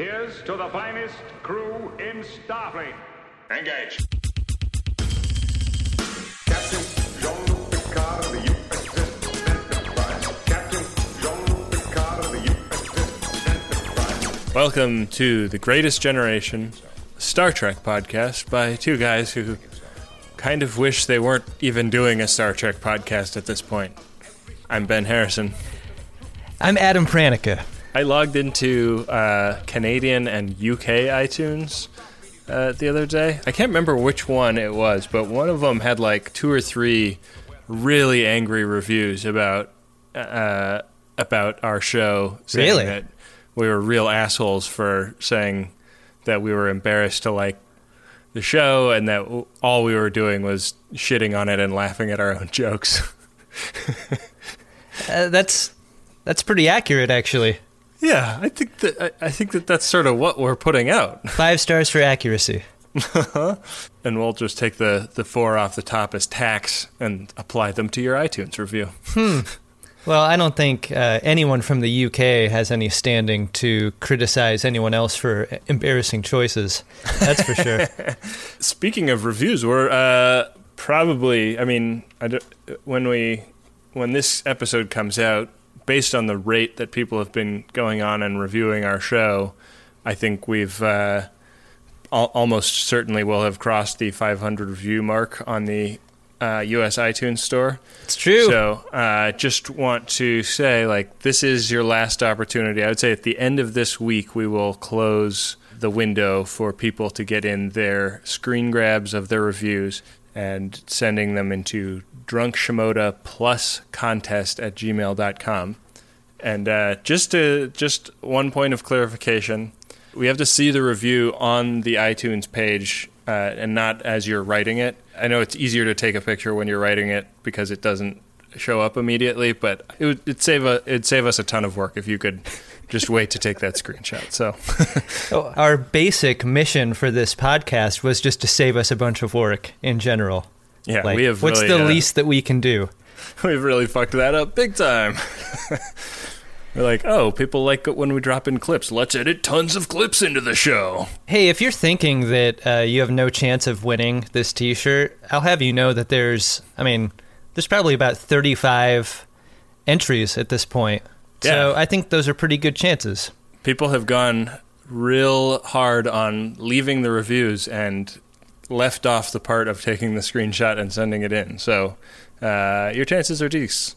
Here's to the finest crew in Starfleet. Engage. Captain Jean-Luc Picard of the USS Enterprise. Captain Jean-Luc Picard of the USS Enterprise. Welcome to the Greatest Generation Star Trek podcast by two guys who kind of wish they weren't even doing a Star Trek podcast at this point. I'm Ben Harrison. I'm Adam Pranica. I logged into uh, Canadian and UK iTunes uh, the other day. I can't remember which one it was, but one of them had like two or three really angry reviews about uh, about our show. saying Really? that we were real assholes for saying that we were embarrassed to like the show, and that all we were doing was shitting on it and laughing at our own jokes. Uh, that's that's pretty accurate, actually. Yeah, I think that I, I think that that's sort of what we're putting out. Five stars for accuracy. and we'll just take the, the four off the top as tax and apply them to your iTunes review. Well, I don't think uh, anyone from the UK has any standing to criticize anyone else for embarrassing choices. That's for sure. Speaking of reviews, we're uh, probably, I mean, I don't- when we when this episode comes out, based on the rate that people have been going on and reviewing our show, I think we've uh, al- almost certainly will have crossed the 500 review mark on the uh, U.S. iTunes store. It's true. So, uh, just want to say, like, this is your last opportunity. I would say at the end of this week, we will close the window for people to get in their screen grabs of their reviews and sending them into drunk shimoda plus contest at gmail.com. And uh, just to just one point of clarification, we have to see the review on the iTunes page uh, and not as you're writing it. I know it's easier to take a picture when you're writing it because it doesn't show up immediately, but it would it'd save a it'd save us a ton of work if you could just wait to take that screenshot. So Oh, Our basic mission for this podcast was just to save us a bunch of work in general. yeah, Like, we have what's really, the uh, least that we can do? we've really fucked that up big time. We're like, oh, people like it when we drop in clips. Let's edit tons of clips into the show. Hey, if you're thinking that uh, you have no chance of winning this T-shirt, I'll have you know that there's, I mean, there's probably about 35 entries at this point. So Yeah. I think those are pretty good chances. people have gone real hard on leaving the reviews and left off the part of taking the screenshot and sending it in. So uh, your chances are decent.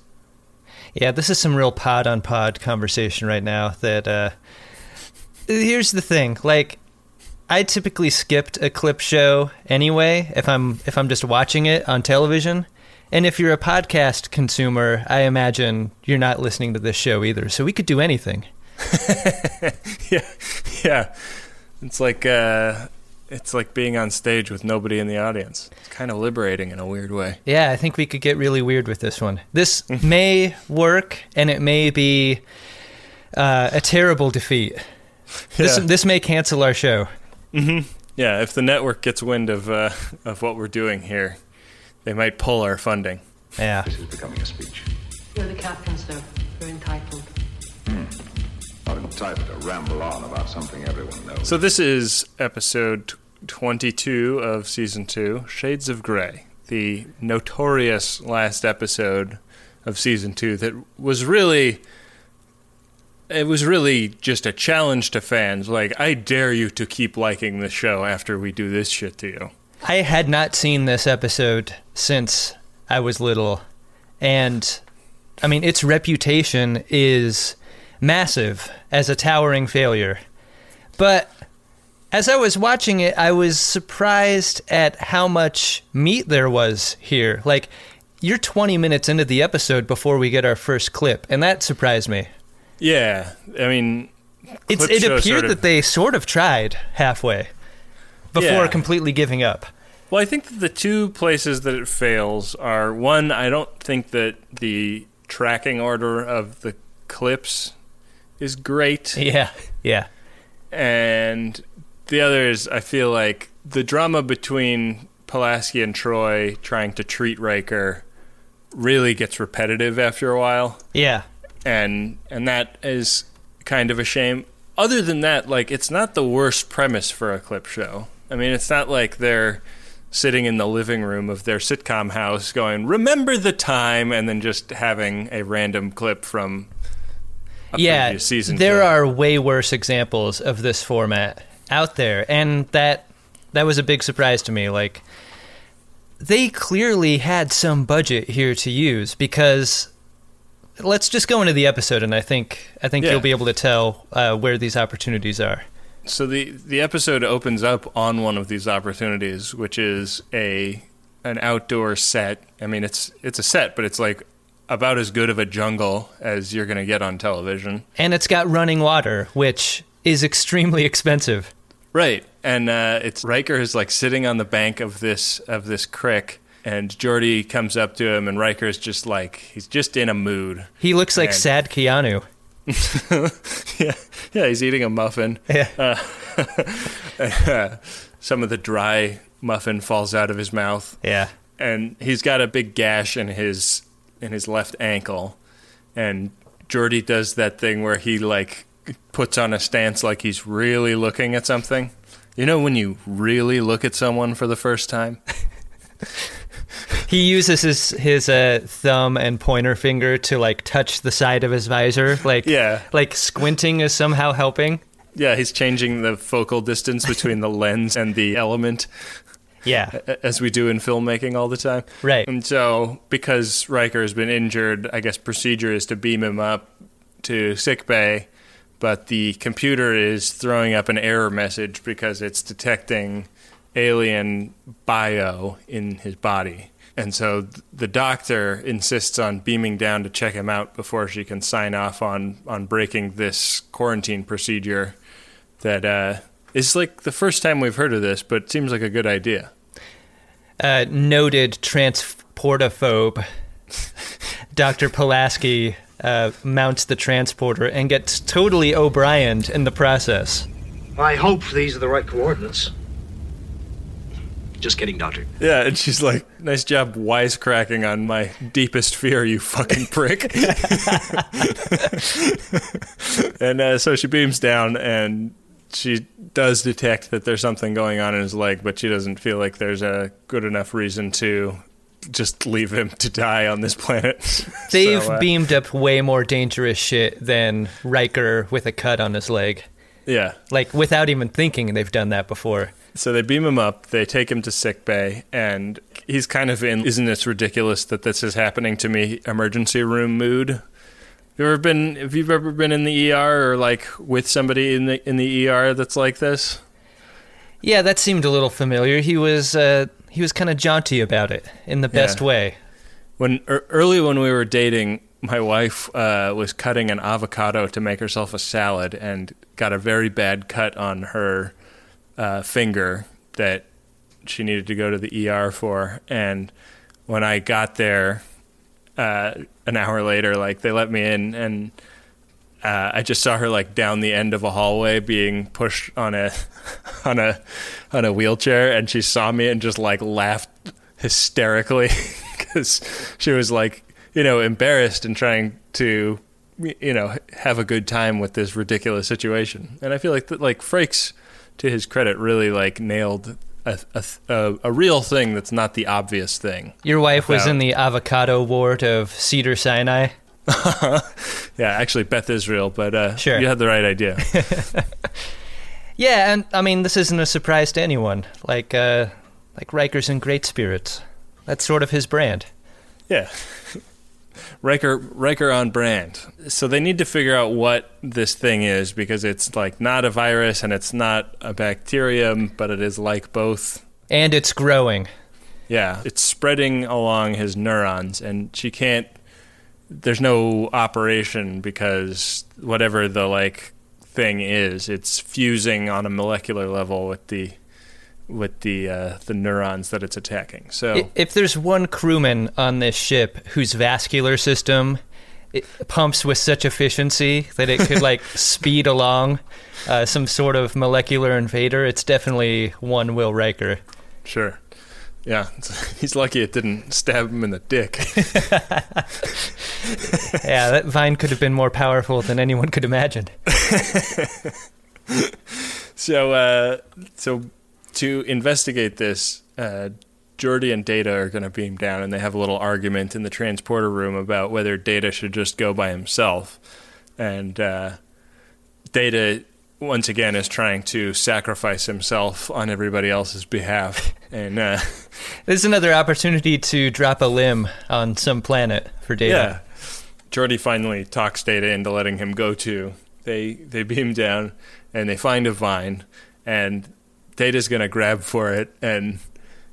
Yeah, this is some real pod on pod conversation right now. That uh, here's the thing, like. I typically skipped a clip show anyway if I'm if I'm just watching it on television. And if you're a podcast consumer, I imagine you're not listening to this show either. So we could do anything. yeah, yeah. It's like uh, it's like being on stage with nobody in the audience. It's kind of liberating in a weird way. Yeah, I think we could get really weird with this one. This may work, and it may be uh, a terrible defeat. This Yeah. this may cancel our show. Yeah, if the network gets wind of uh, of what we're doing here, they might pull our funding. Yeah. This is becoming a speech. You're the captain, sir. You're entitled. Hmm. Not entitled to ramble on about something everyone knows. So this is episode 22 of season 2, Shades of Grey, the notorious last episode of season 2 that was really it was really just a challenge to fans like I dare you to keep liking the show after we do this shit to you. I had not seen this episode since I was little, and I mean its reputation is massive as a towering failure. But as I was watching it, I was surprised at how much meat there was here. Like you're 20 minutes into the episode before we get our first clip, and that surprised me. Yeah, I mean It's, it appeared sort of- that they sort of tried halfway before Yeah. completely giving up. Well, I think that the two places that it fails are one, I don't think that the tracking order of the clips is great. Yeah, yeah. And the other is, I feel like the drama between Pulaski and Troi trying to treat Riker really gets repetitive after a while. Yeah. And and that is kind of a shame. other than that, like it's not the worst premise for a clip show. I mean, it's not like they're sitting in the living room of their sitcom house going, "Remember the time," and then just having a random clip from a yeah, previous season. there are way worse examples of this format out there, and that that was a big surprise to me. Like, they clearly had some budget here to use because let's just go into the episode, and I think I think Yeah. you'll be able to tell uh, where these opportunities are. So the the episode opens up on one of these opportunities, which is a an outdoor set. I mean, it's it's a set, but it's like about as good of a jungle as you're going to get on television. And it's got running water, which is extremely expensive. Right, and uh, it's Riker is like sitting on the bank of this of this creek, and Geordi comes up to him, and Riker's just like he's just in a mood. He looks like sad Keanu. yeah, yeah, he's eating a muffin. Uh, yeah. Some of the dry muffin falls out of his mouth. Yeah. and he's got a big gash in his in his left ankle and Geordi does that thing where he like puts on a stance like he's really looking at something you know when you really look at someone for the first time He uses his his uh, thumb and pointer finger to like touch the side of his visor, like Yeah. like squinting is somehow helping. yeah he's changing the focal distance between the lens and the element Yeah, as we do in filmmaking all the time Right. and so because Riker has been injured I guess procedure is to beam him up to sick bay but the computer is throwing up an error message because it's detecting alien bio in his body. And so the doctor insists on beaming down to check him out before she can sign off on, on breaking this quarantine procedure that uh, is like the first time we've heard of this, but seems like a good idea. uh, noted transportophobe Dr. Pulaski uh, mounts the transporter and gets totally O'Briened in the process. I hope these are the right coordinates. Just kidding, Doctor. Yeah, and she's like, nice job wisecracking on my deepest fear, you fucking prick. and uh, so she beams down and she does detect that there's something going on in his leg, but she doesn't feel like there's a good enough reason to just leave him to die on this planet. They've So, uh, beamed up way more dangerous shit than Riker with a cut on his leg. Yeah. Like without even thinking, they've done that before. So they beam him up, they take him to sick bay, and he's kind of in isn't this ridiculous that this is happening to me emergency room mood. You ever been have you ever been in the ER or like with somebody in the in the ER that's like this? Yeah, that seemed a little familiar. He was uh, he was kind of jaunty about it in the best Yeah. way. When er, early when we were dating, my wife uh, was cutting an avocado to make herself a salad and got a very bad cut on her uh, finger that she needed to go to the ER for. And when I got there uh, an hour later, like they let me in, and uh, I just saw her like down the end of a hallway being pushed on a on a on a wheelchair, and she saw me and just like laughed hysterically because she was like you know embarrassed and trying to you know have a good time with this ridiculous situation. And I feel like that like Frakes, to his credit, really like nailed. A, a, a, a real thing that's not the obvious thing. Your wife was in the avocado ward of Cedar Sinai. Yeah, actually, Beth Israel, but uh, Sure. you had the right idea. Yeah, and I mean this isn't a surprise to anyone. Like uh, like Riker's in great spirits. That's sort of his brand. Yeah. Riker Riker on brand. So they need to figure out what this thing is because it's like not a virus and it's not a bacterium, but it is like both. And it's growing. Yeah, it's spreading along his neurons and she can't there's no operation because whatever the like thing is, it's fusing on a molecular level with the with the uh, the neurons that it's attacking. So If there's one crewman on this ship whose vascular system it pumps with such efficiency that it could like speed along uh, some sort of molecular invader, it's definitely one Will Riker. Sure. Yeah, he's lucky it didn't stab him in the dick. Yeah, that vine could have been more powerful than anyone could imagine. so, uh, so to investigate this, uh, Geordi and Data are going to beam down, and they have a little argument in the transporter room about whether Data should just go by himself. And uh, Data, once again, is trying to sacrifice himself on everybody else's behalf. And uh, This is another opportunity to drop a limb on some planet for Data. yeah, Geordi finally talks Data into letting him go too. They they beam down and they find a vine, and Data's gonna grab for it, and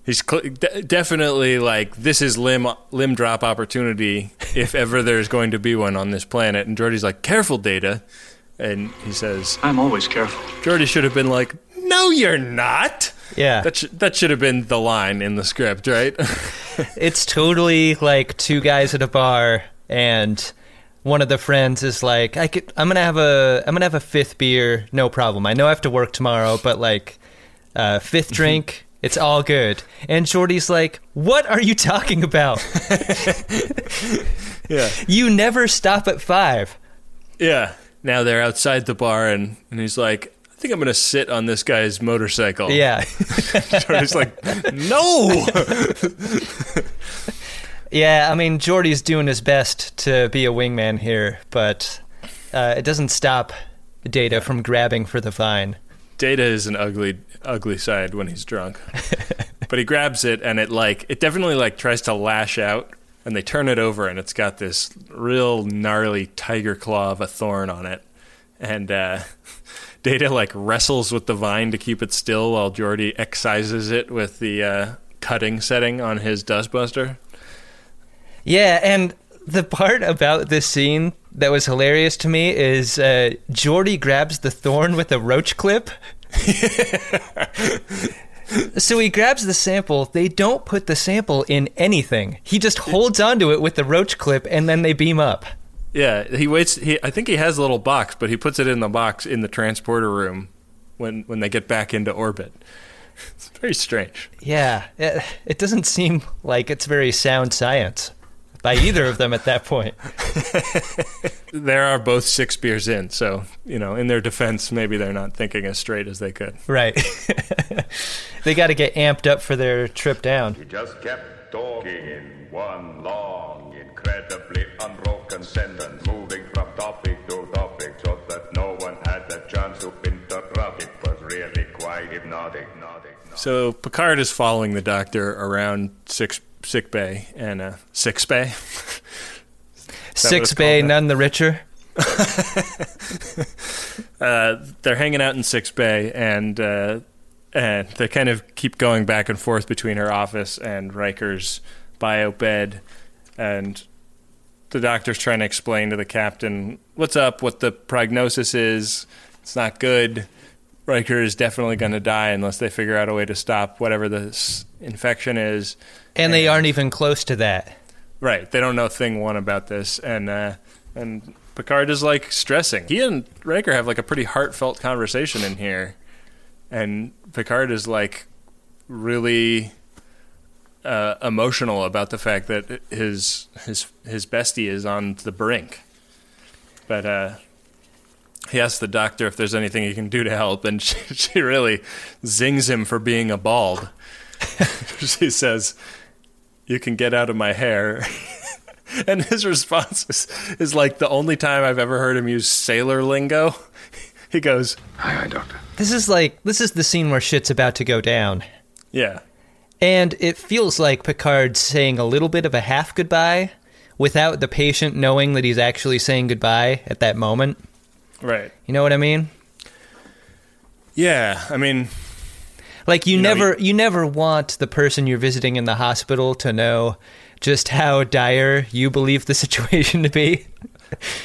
he's cl- de- definitely like this is limb limb drop opportunity if ever there's going to be one on this planet. And Geordi's like, "Careful, Data," and he says, I'm always careful. Geordi should have been like, "No, you're not." Yeah. That sh- that should have been the line in the script, right? It's totally like two guys at a bar and one of the friends is like, I could, I'm gonna have a, I'm gonna have a fifth beer, no problem. I know I have to work tomorrow, but like, uh, fifth drink, it's all good. And Geordi's like, What are you talking about? yeah. You never stop at five. Yeah. Now they're outside the bar, and, and he's like, I think I'm going to sit on this guy's motorcycle. Yeah, Geordi's like, no. yeah. I mean, Geordi's doing his best to be a wingman here, but uh, it doesn't stop Data from grabbing for the vine. Data is an ugly, ugly side when he's drunk. but he grabs it, and it like it definitely like tries to lash out, and they turn it over, and it's got this real gnarly tiger claw of a thorn on it, and uh, Data like wrestles with the vine to keep it still while Geordi excises it with the uh, cutting setting on his dustbuster. Yeah, and the part about this scene that was hilarious to me is uh, Geordi grabs the thorn with a roach clip. so he grabs the sample. They don't put the sample in anything. He just holds onto it with the roach clip, and then they beam up. Yeah, he waits. He, I think he has a little box, but he puts it in the box in the transporter room when when they get back into orbit. It's very strange. Yeah, it, it doesn't seem like it's very sound science by either of them at that point. There are both six beers in, so you know, in their defense, maybe they're not thinking as straight as they could. Right. they got to get amped up for their trip down. He just kept talking in one long, incredibly unbroken sentence, moving from topic to topic so that no one had the chance to interrupt. It was really quite hypnotic. hypnotic, hypnotic. So Picard is following the doctor around six sick bay and uh, six bay. Is that what Six Bay, none the richer. uh, they're hanging out in Six Bay, and uh, and they kind of keep going back and forth between her office and Riker's bio bed, and the doctor's trying to explain to the captain what's up, what the prognosis is. It's not good. Riker is definitely going to die unless they figure out a way to stop whatever this infection is. And they aren't even close to that. Right. They don't know thing one about this, and uh, and Picard is like stressing. He and Riker have like a pretty heartfelt conversation in here, and Picard is like really uh, emotional about the fact that his his his bestie is on the brink. But uh, he asks the doctor if there's anything he can do to help, and she, she really zings him for being a bald. she says, "You can get out of my hair." and his response is, is like the only time I've ever heard him use sailor lingo. He goes, Aye, aye, Doctor. This is like this is the scene where shit's about to go down. "Yeah, And it feels like Picard's saying a little bit of a half goodbye without the patient knowing that he's actually saying goodbye at that moment. right, You know what I mean? yeah." I mean, Like you, You know, never you never want the person you're visiting in the hospital to know just how dire you believe the situation to be.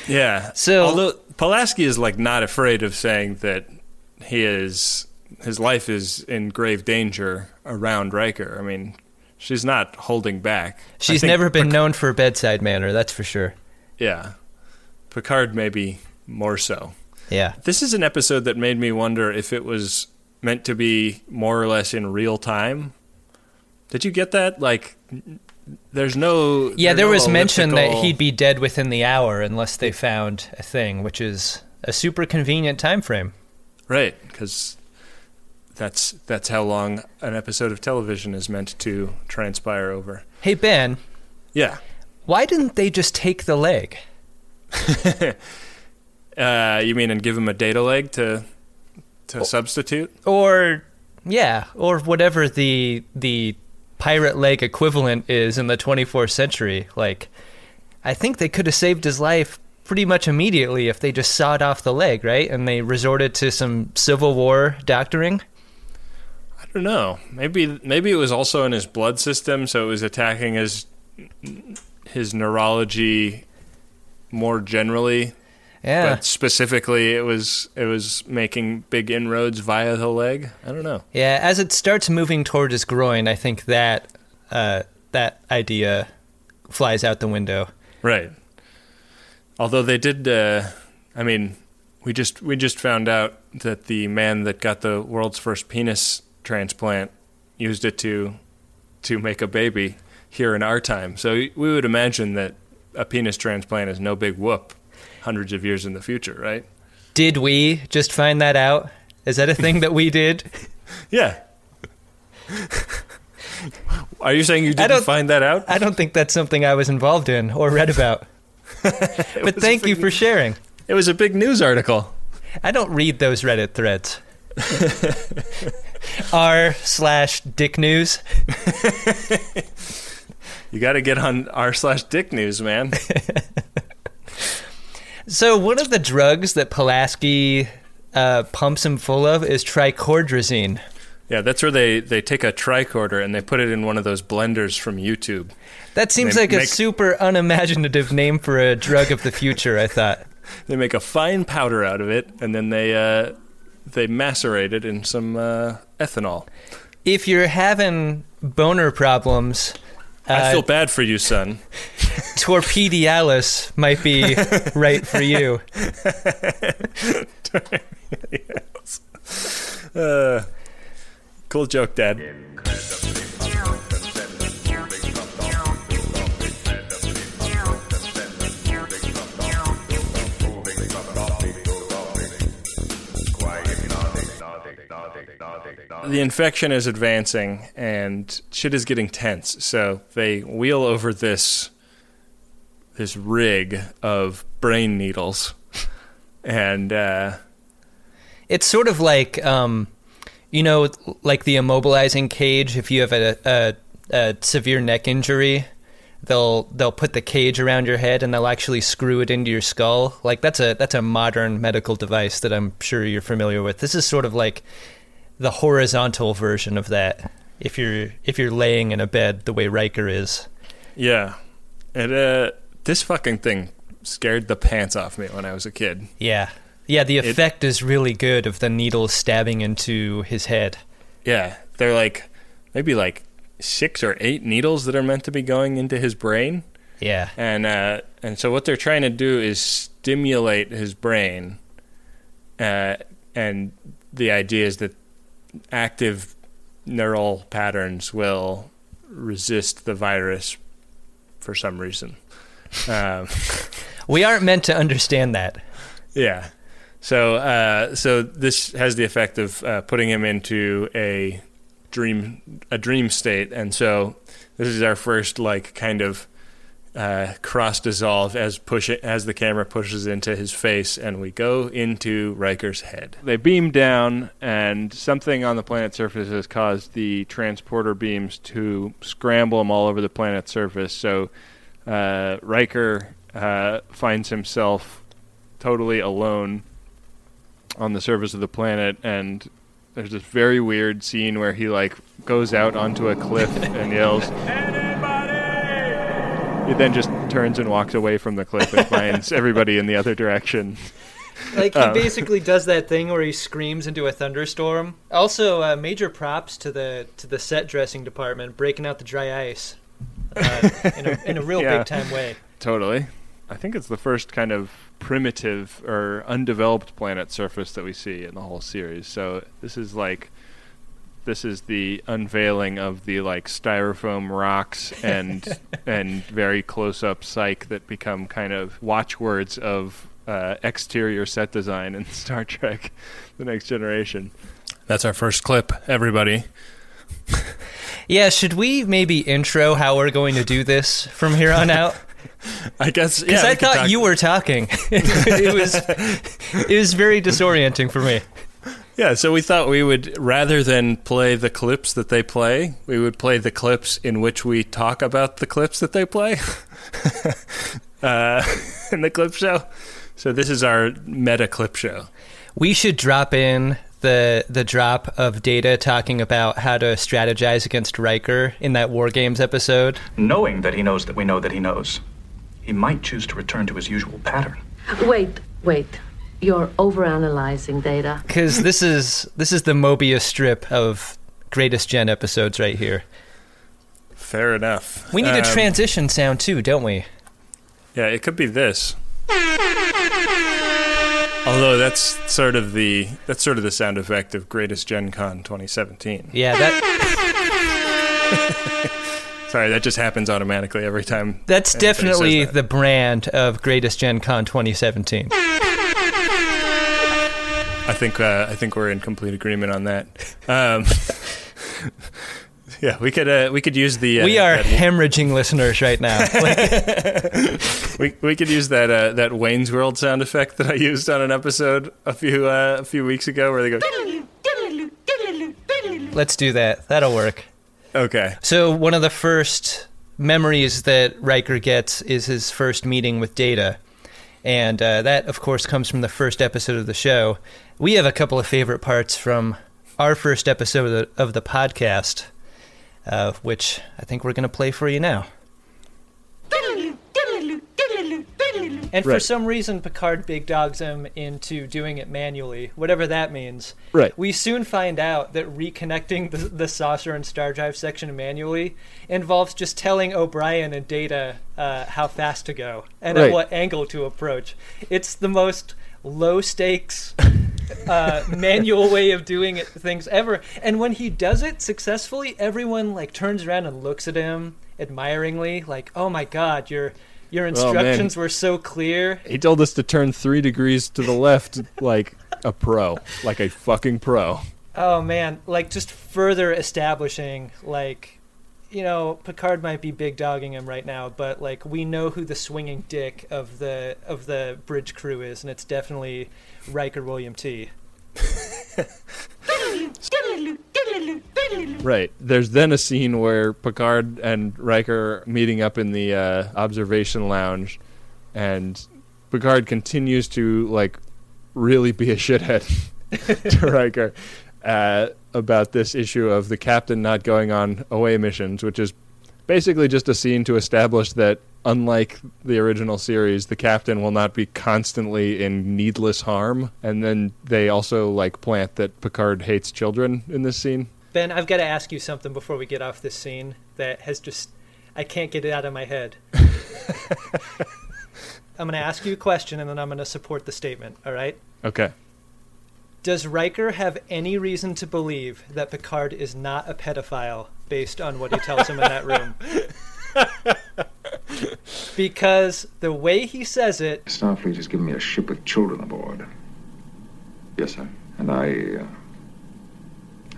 Yeah. So- although Pulaski is like not afraid of saying that he is his life is in grave danger around Riker. I mean, she's not holding back. She's never been known for a bedside manner, that's for sure. yeah. Picard maybe more so. Yeah. This is an episode that made me wonder if it was meant to be more or less in real time. Did you get that? Like, there's no. Yeah, there's there no was mention that he'd be dead within the hour unless they found a thing, which is a super convenient time frame. Right, because that's that's how long an episode of television is meant to transpire over. Hey Ben, Yeah. why didn't they just take the leg? Uh, you mean and give him a data leg to to oh. substitute? Or yeah, or whatever the the pirate leg equivalent is in the 24th century. Like I think they could have saved his life pretty much immediately if they just sawed off the leg, right? And they resorted to some Civil War doctoring. I don't know. Maybe maybe it was also in his blood system, so it was attacking his his neurology more generally. Yeah. But specifically, it was it was making big inroads via the leg. I don't know. Yeah, as it starts moving toward his groin, I think that uh, that idea flies out the window. Right. Although they did, uh, I mean, we just we just found out that the man that got the world's first penis transplant used it to to make a baby here in our time. So we would imagine that a penis transplant is no big whoop hundreds of years in the future, right? Did we just find that out? Is that a thing that we did? Yeah. Are you saying you didn't find that out? I don't think that's something I was involved in or read about. but thank you for sharing. It was a big news article. I don't read those Reddit threads. R slash Dick News. You got to get on r slash Dick News, man. So one of the drugs that Pulaski uh, pumps him full of is tricordrazine. Yeah, that's where they, they take a tricorder and they put it in one of those blenders from YouTube. That seems like a super unimaginative name for a drug of the future. I thought. They make a fine powder out of it and then they uh, they macerate it in some uh, ethanol. If you're having boner problems, I uh, feel bad for you, son. Torpedialis might be right for you. Uh, cool joke, Dad. The infection is advancing and shit is getting tense. So they wheel over this this rig of brain needles, and uh, It's sort of like, um, you know, like the immobilizing cage. If you have a, a, a severe neck injury, they'll they'll put the cage around your head and they'll actually screw it into your skull. Like that's a that's a modern medical device that I'm sure you're familiar with. This is sort of like the horizontal version of that. If you're if you're laying in a bed the way Riker is. yeah, it uh, this fucking thing scared the pants off me when I was a kid. Yeah. Yeah, the effect is really good of the needle stabbing into his head. Yeah, they're like maybe like six or eight needles that are meant to be going into his brain, Yeah. and uh, and so what they're trying to do is stimulate his brain, uh, and the idea is that active neural patterns will resist the virus for some reason. Um, We aren't meant to understand that. Yeah. So uh, so this has the effect of uh, putting him into a dream a dream state, and so this is our first like kind of uh, cross dissolve as push it, as the camera pushes into his face, and we go into Riker's head. They beam down, and something on the planet's surface has caused the transporter beams to scramble them all over the planet's surface. So uh, Riker uh, finds himself totally alone on the surface of the planet and there's this very weird scene where he like goes out onto a cliff and yells he then just turns and walks away from the cliff and finds everybody in the other direction Like he Um. basically does that thing where he screams into a thunderstorm. Also, uh, major props to the to the set dressing department breaking out the dry ice uh, in, a, in a real Yeah. big time way. totally i think it's the first kind of primitive or undeveloped planet surface that we see in the whole series so this is like this is the unveiling of the like styrofoam rocks and and very close up psych that become kind of watchwords of uh, exterior set design in Star Trek: The Next Generation. That's our first clip, everybody. Yeah, should we maybe intro how we're going to do this from here on out? I guess Because yeah, I thought talk- you were talking. it was it was very disorienting for me. Yeah, so we thought we would rather than play the clips that they play, we would play the clips in which we talk about the clips that they play uh, in the clip show. So this is our meta clip show. We should drop in the the drop of data talking about how to strategize against Riker in that War Games episode. Knowing that he knows that we know that he knows, he might choose to return to his usual pattern. Wait, wait. You're overanalyzing data. Because this is this is the Mobius strip of Greatest Gen episodes right here. Fair enough. We need a Um, transition sound too, don't we? Yeah, it could be this. Although that's sort of the that's sort of the sound effect of Greatest Gen Con 2017. Yeah, that Sorry, that just happens automatically every time. that's definitely says that. the brand of Greatest Gen Con 2017. I think uh, I think we're in complete agreement on that. Um, yeah, we could uh, we could use the uh, We are that- hemorrhaging listeners right now. Like, we, we could use that uh, that Wayne's World sound effect that I used on an episode a few uh, a few weeks ago where they go let's do that. That'll work. okay So one of the first memories that Riker gets is his first meeting with Data, and uh, that, of course, comes from the first episode of the show. We have a couple of favorite parts from our first episode of the, of the podcast, uh, which I think we're going to play for you now. And for Right. some reason, Picard big dogs him into doing it manually, whatever that means. Right. We soon find out that reconnecting the, the saucer and star drive section manually involves just telling O'Brien and Data uh, how fast to go and Right. at what angle to approach. It's the most low stakes uh, manual way of doing it, things ever. And when he does it successfully, everyone like turns around and looks at him admiringly, like, "Oh my God, your your man. instructions were so clear." he told us to turn three degrees to the left like a pro like a fucking pro Oh man, like just further establishing like you know, Picard might be big dogging him right now, but like we know who the swinging dick of the of the bridge crew is, and it's definitely Riker William T. Right. There's then a scene where Picard and Riker meeting up in the uh, observation lounge, and Picard continues to like really be a shithead to Riker uh, about this issue of the captain not going on away missions, which is basically just a scene to establish that unlike the original series the captain will not be constantly in needless harm and then they also like plant that picard hates children in this scene Ben, I've got to ask you something before we get off this scene that has just I can't get it out of my head. I'm going to ask you a question and then I'm going to support the statement, all right? okay Does Riker have any reason to believe that Picard is not a pedophile based on what he tells him in that room? because the way he says it, Starfleet has given me a ship with children aboard. Yes, sir. And I. Uh,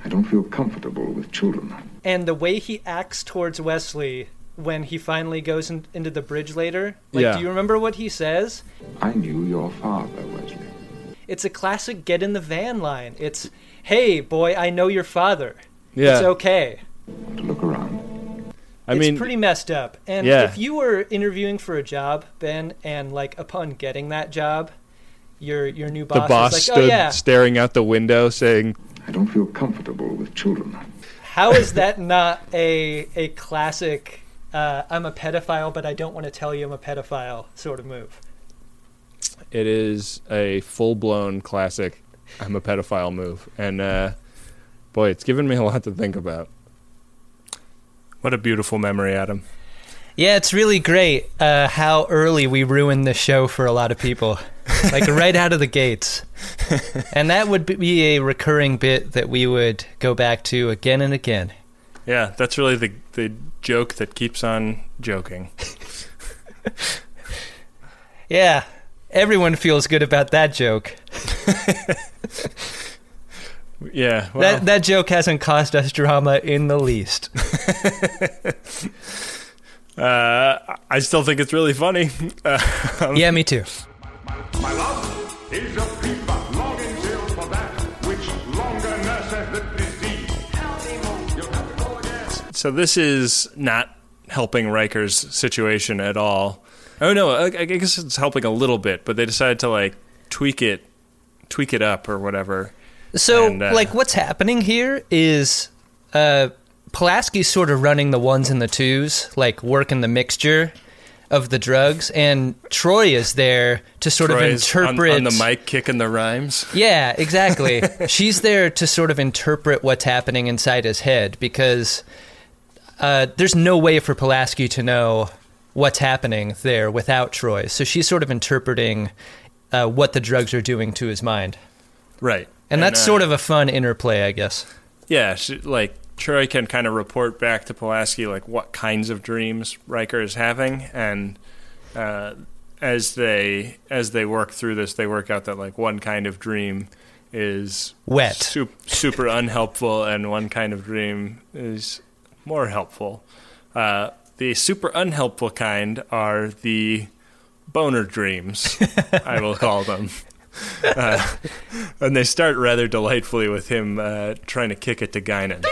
I don't feel comfortable with children. and the way he acts towards Wesley when he finally goes in, into the bridge later, like, Yeah. do you remember what he says? I knew your father, Wesley. It's a classic get in the van line. It's, hey, boy, I know your father. yeah It's okay. To look around. i it's mean pretty messed up. And Yeah. if you were interviewing for a job, Ben, and like upon getting that job, your your new boss, the boss is like, stood "Oh yeah, staring out the window saying I don't feel comfortable with children. how is that not a a classic? Uh, I'm a pedophile, but I don't want to tell you I'm a pedophile sort of move. It is a full-blown classic. I'm a pedophile move. And uh boy it's given me a lot to think about. What a beautiful memory adam. Yeah, it's really great uh, how early we ruined the show for a lot of people, like right out of the gates. And that would be a recurring bit that we would go back to again and again. yeah that's really the the joke that keeps on joking. Yeah, Everyone feels good about that joke. Yeah, well, that that joke hasn't caused us drama in the least. uh, I still think it's really funny. Uh, yeah, me too. My love is a pipa longing still for that which longer nurses the disease. You'll have to go again. so this is not helping Riker's situation at all. Oh no, I, I guess it's helping a little bit, but they decided to like tweak it, tweak it up or whatever. So, And, uh, like, what's happening here is uh, Pulaski's sort of running the ones and the twos, like working the mixture of the drugs, and Troi is there to sort Troi's of on- interpret on, the mic, kicking the rhymes. Yeah, exactly. She's there to sort of interpret what's happening inside his head because uh, there's no way for Pulaski to know what's happening there without Troi. So she's sort of interpreting uh, what the drugs are doing to his mind. Right, And, that's uh, sort of a fun interplay, I guess. Yeah, she, like Troi can kind of report back to Pulaski like what kinds of dreams Riker is having, and uh, as they as they work through this, they work out that like one kind of dream is Wet. sup- super unhelpful, and one kind of dream is more helpful. Uh, the super unhelpful kind are the boner dreams, I will call them. Uh, and they start rather delightfully with him uh, trying to kick it to Guinan.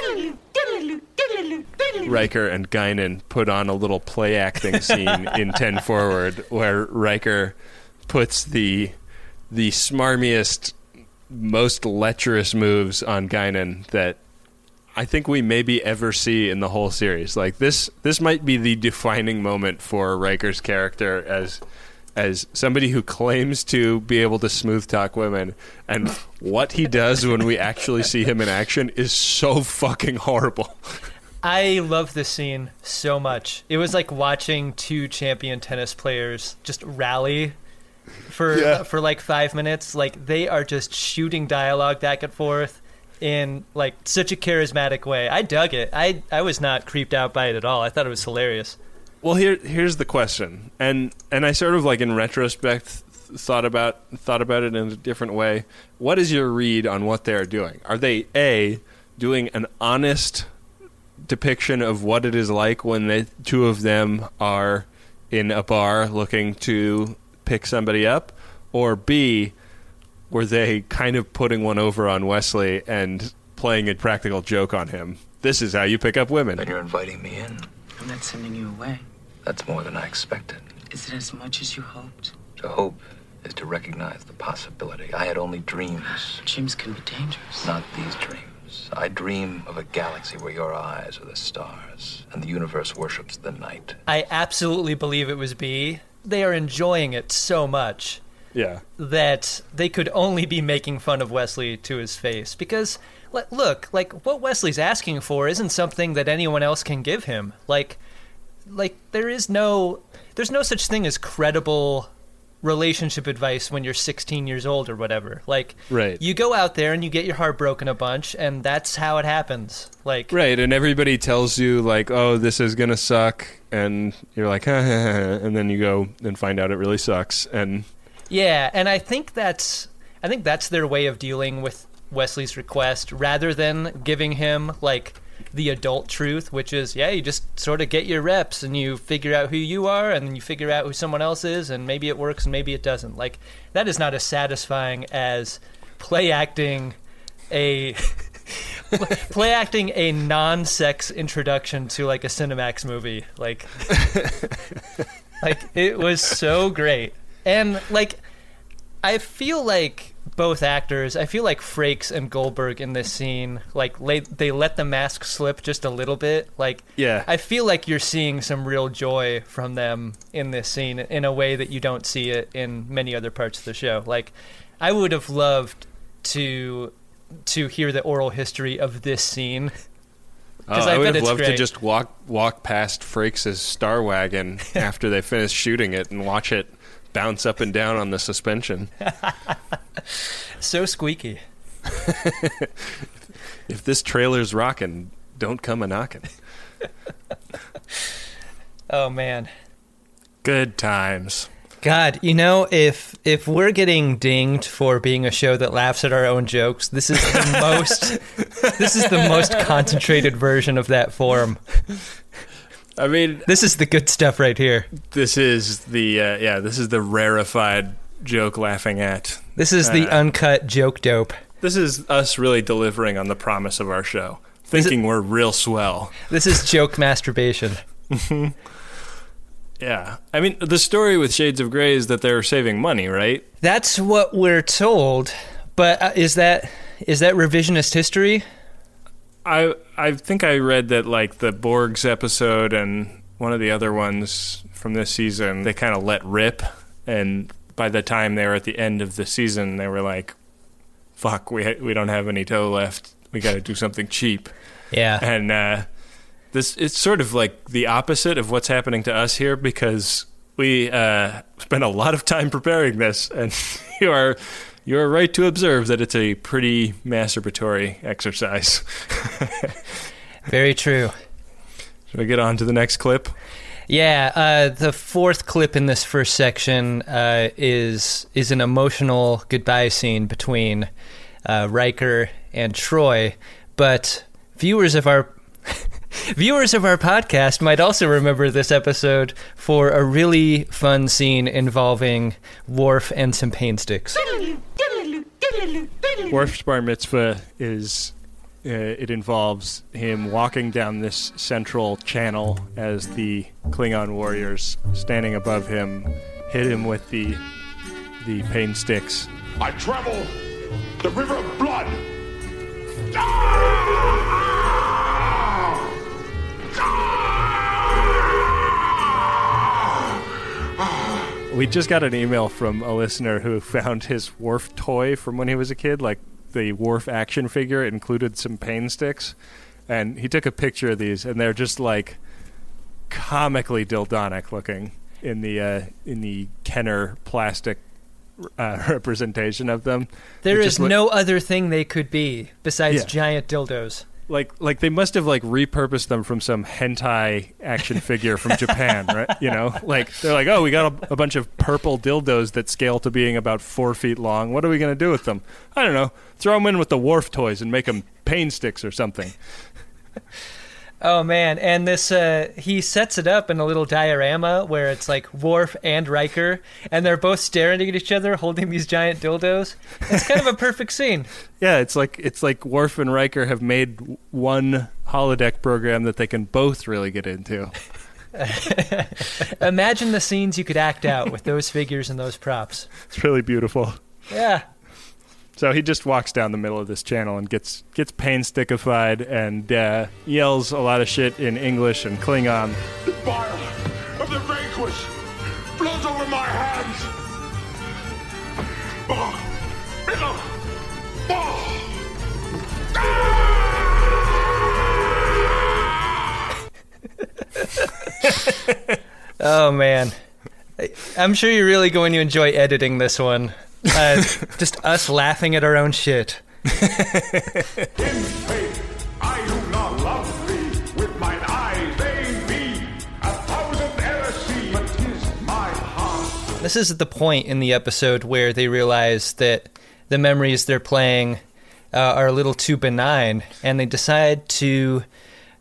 Riker and Guinan put on a little play acting scene in Ten Forward where Riker puts the the smarmiest, most lecherous moves on Guinan that I think we maybe ever see in the whole series. Like this, this might be the defining moment for Riker's character as as somebody who claims to be able to smooth talk women, and what he does when we actually see him in action is so fucking horrible. I love this scene so much. It was like watching two champion tennis players just rally for Yeah. for like 5 minutes. Like they are just shooting dialogue back and forth in like such a charismatic way. I dug it. I I was not creeped out by it at all. I thought it was hilarious. Well, here here's the question, and and I sort of like in retrospect thought about thought about it in a different way. What is your read on what they are doing? Are they a doing an honest depiction of what it is like when the two of them are in a bar looking to pick somebody up, or b were they kind of putting one over on Wesley and playing a practical joke on him? This is how you pick up women. Then you're inviting me in. I'm not sending you away. That's more than I expected. Is it as much as you hoped? To hope is to recognize the possibility. I had only dreams, Dreams can be dangerous. not these dreams. I dream of a galaxy where your eyes are the stars and the universe worships the night. I absolutely believe it was B. They are enjoying it so much. Yeah. that they could only be making fun of Wesley to his face because like, look like what Wesley's asking for isn't something that anyone else can give him like like there is no there's no such thing as credible relationship advice when you're 16 years old or whatever like Right. you go out there and you get your heart broken a bunch and that's how it happens like Right, and everybody tells you like, "Oh, this is gonna suck," and you're like, ha, ha, ha, and then you go and find out it really sucks. And Yeah, and I think that's I think that's their way of dealing with Wesley's request rather than giving him like the adult truth, which is yeah, you just sort of get your reps and you figure out who you are and then you figure out who someone else is and maybe it works and maybe it doesn't. Like that is not as satisfying as play acting a play acting a non-sex introduction to like a Cinemax movie. Like like it was so great. And like I feel like both actors, I feel like Frakes and Goldberg in this scene, like they, they let the mask slip just a little bit. Like Yeah. I feel like you're seeing some real joy from them in this scene in a way that you don't see it in many other parts of the show. Like I would have loved to to hear the oral history of this scene. oh, 'Cause I, I would have loved to just walk walk past Frakes' Star Wagon after they finish shooting it and watch it bounce up and down on the suspension. So squeaky. If this trailer's rocking, don't come a knocking. Oh man. Good times. God, you know, if if we're getting dinged for being a show that laughs at our own jokes, this is the most this is the most concentrated version of that form. I mean, This is the good stuff right here. this is the uh, yeah, this is the rarefied joke laughing at. This is the Uh, uncut joke dope. This is us really delivering on the promise of our show, thinking we're real swell. This is joke masturbation. Yeah, I mean, the story with Shades of Grey is that they're saving money, right? That's what we're told, but uh, is that is that revisionist history? I I think I read that like the Borgs episode and one of the other ones from this season, they kind of let rip, and by the time they were at the end of the season, they were like, "Fuck, we ha- we don't have any dough left. We got to do something cheap." Yeah. And uh, this it's sort of like the opposite of what's happening to us here because we uh, spent a lot of time preparing this, and you are you are right to observe that it's a pretty masturbatory exercise. Very true. Should we get on to the next clip? Yeah, uh, the fourth clip in this first section uh, is is an emotional goodbye scene between uh, Riker and Troi. But viewers of our viewers of our podcast might also remember this episode for a really fun scene involving Worf and some pain sticks. Worf's bar mitzvah is uh, it involves him walking down this central channel as the Klingon warriors standing above him hit him with the the pain sticks. I travel the river of blood. We just got an email from a listener who found his Worf toy from when he was a kid, like the Worf action figure included some pain sticks, and he took a picture of these, and they're just like comically dildonic looking in the uh, in the Kenner plastic uh, representation of them. There is It is look- no other thing they could be besides Yeah. giant dildos. Like like they must have like repurposed them from some hentai action figure from Japan, right? You know, like they're like, oh, we got a, a bunch of purple dildos that scale to being about four feet long. What are we gonna do with them? I don't know. Throw them in with the Worf toys and make them pain sticks or something. Oh man, and this uh, he sets it up in a little diorama where it's like Worf and Riker, and they're both staring at each other, holding these giant dildos. It's kind of a perfect scene. Yeah, it's like it's like Worf and Riker have made one holodeck program that they can both really get into. Imagine the scenes you could act out with those figures and those props. It's really beautiful. Yeah, So he just walks down the middle of this channel and gets gets pain stickified and uh, yells a lot of shit in English and Klingon. The fire of the vanquished flows over my hands. Oh, oh, oh. Oh man, I'm sure you're really going to enjoy editing this one. Uh, just us laughing at our own shit. This is the point in the episode where they realize that the memories they're playing uh, are a little too benign, and they decide to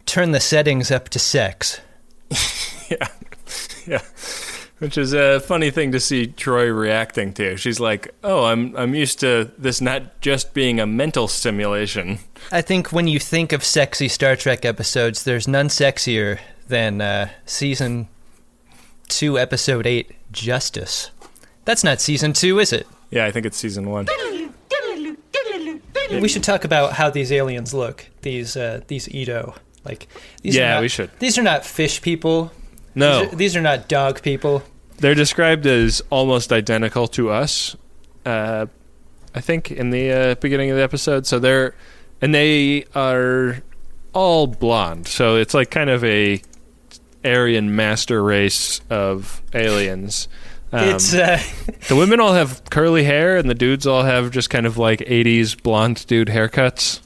turn the settings up to sex. yeah, yeah. Which is a funny thing to see Troi reacting to. She's like, "Oh, I'm I'm used to this not just being a mental stimulation." I think when you think of sexy Star Trek episodes, there's none sexier than uh, season two, episode eight, Justice. That's not season two, is it? Yeah, I think it's season one. We should talk about how these aliens look. These uh, these Edo, like these. Yeah, are not, we should. These are not fish people. No, these are, these are not dog people. They're described as almost identical to us. Uh, I think in the uh, beginning of the episode. So they're and they are all blonde. So it's like kind of a Aryan master race of aliens. Um, it's uh, the women all have curly hair, and the dudes all have just kind of like '80s blonde dude haircuts.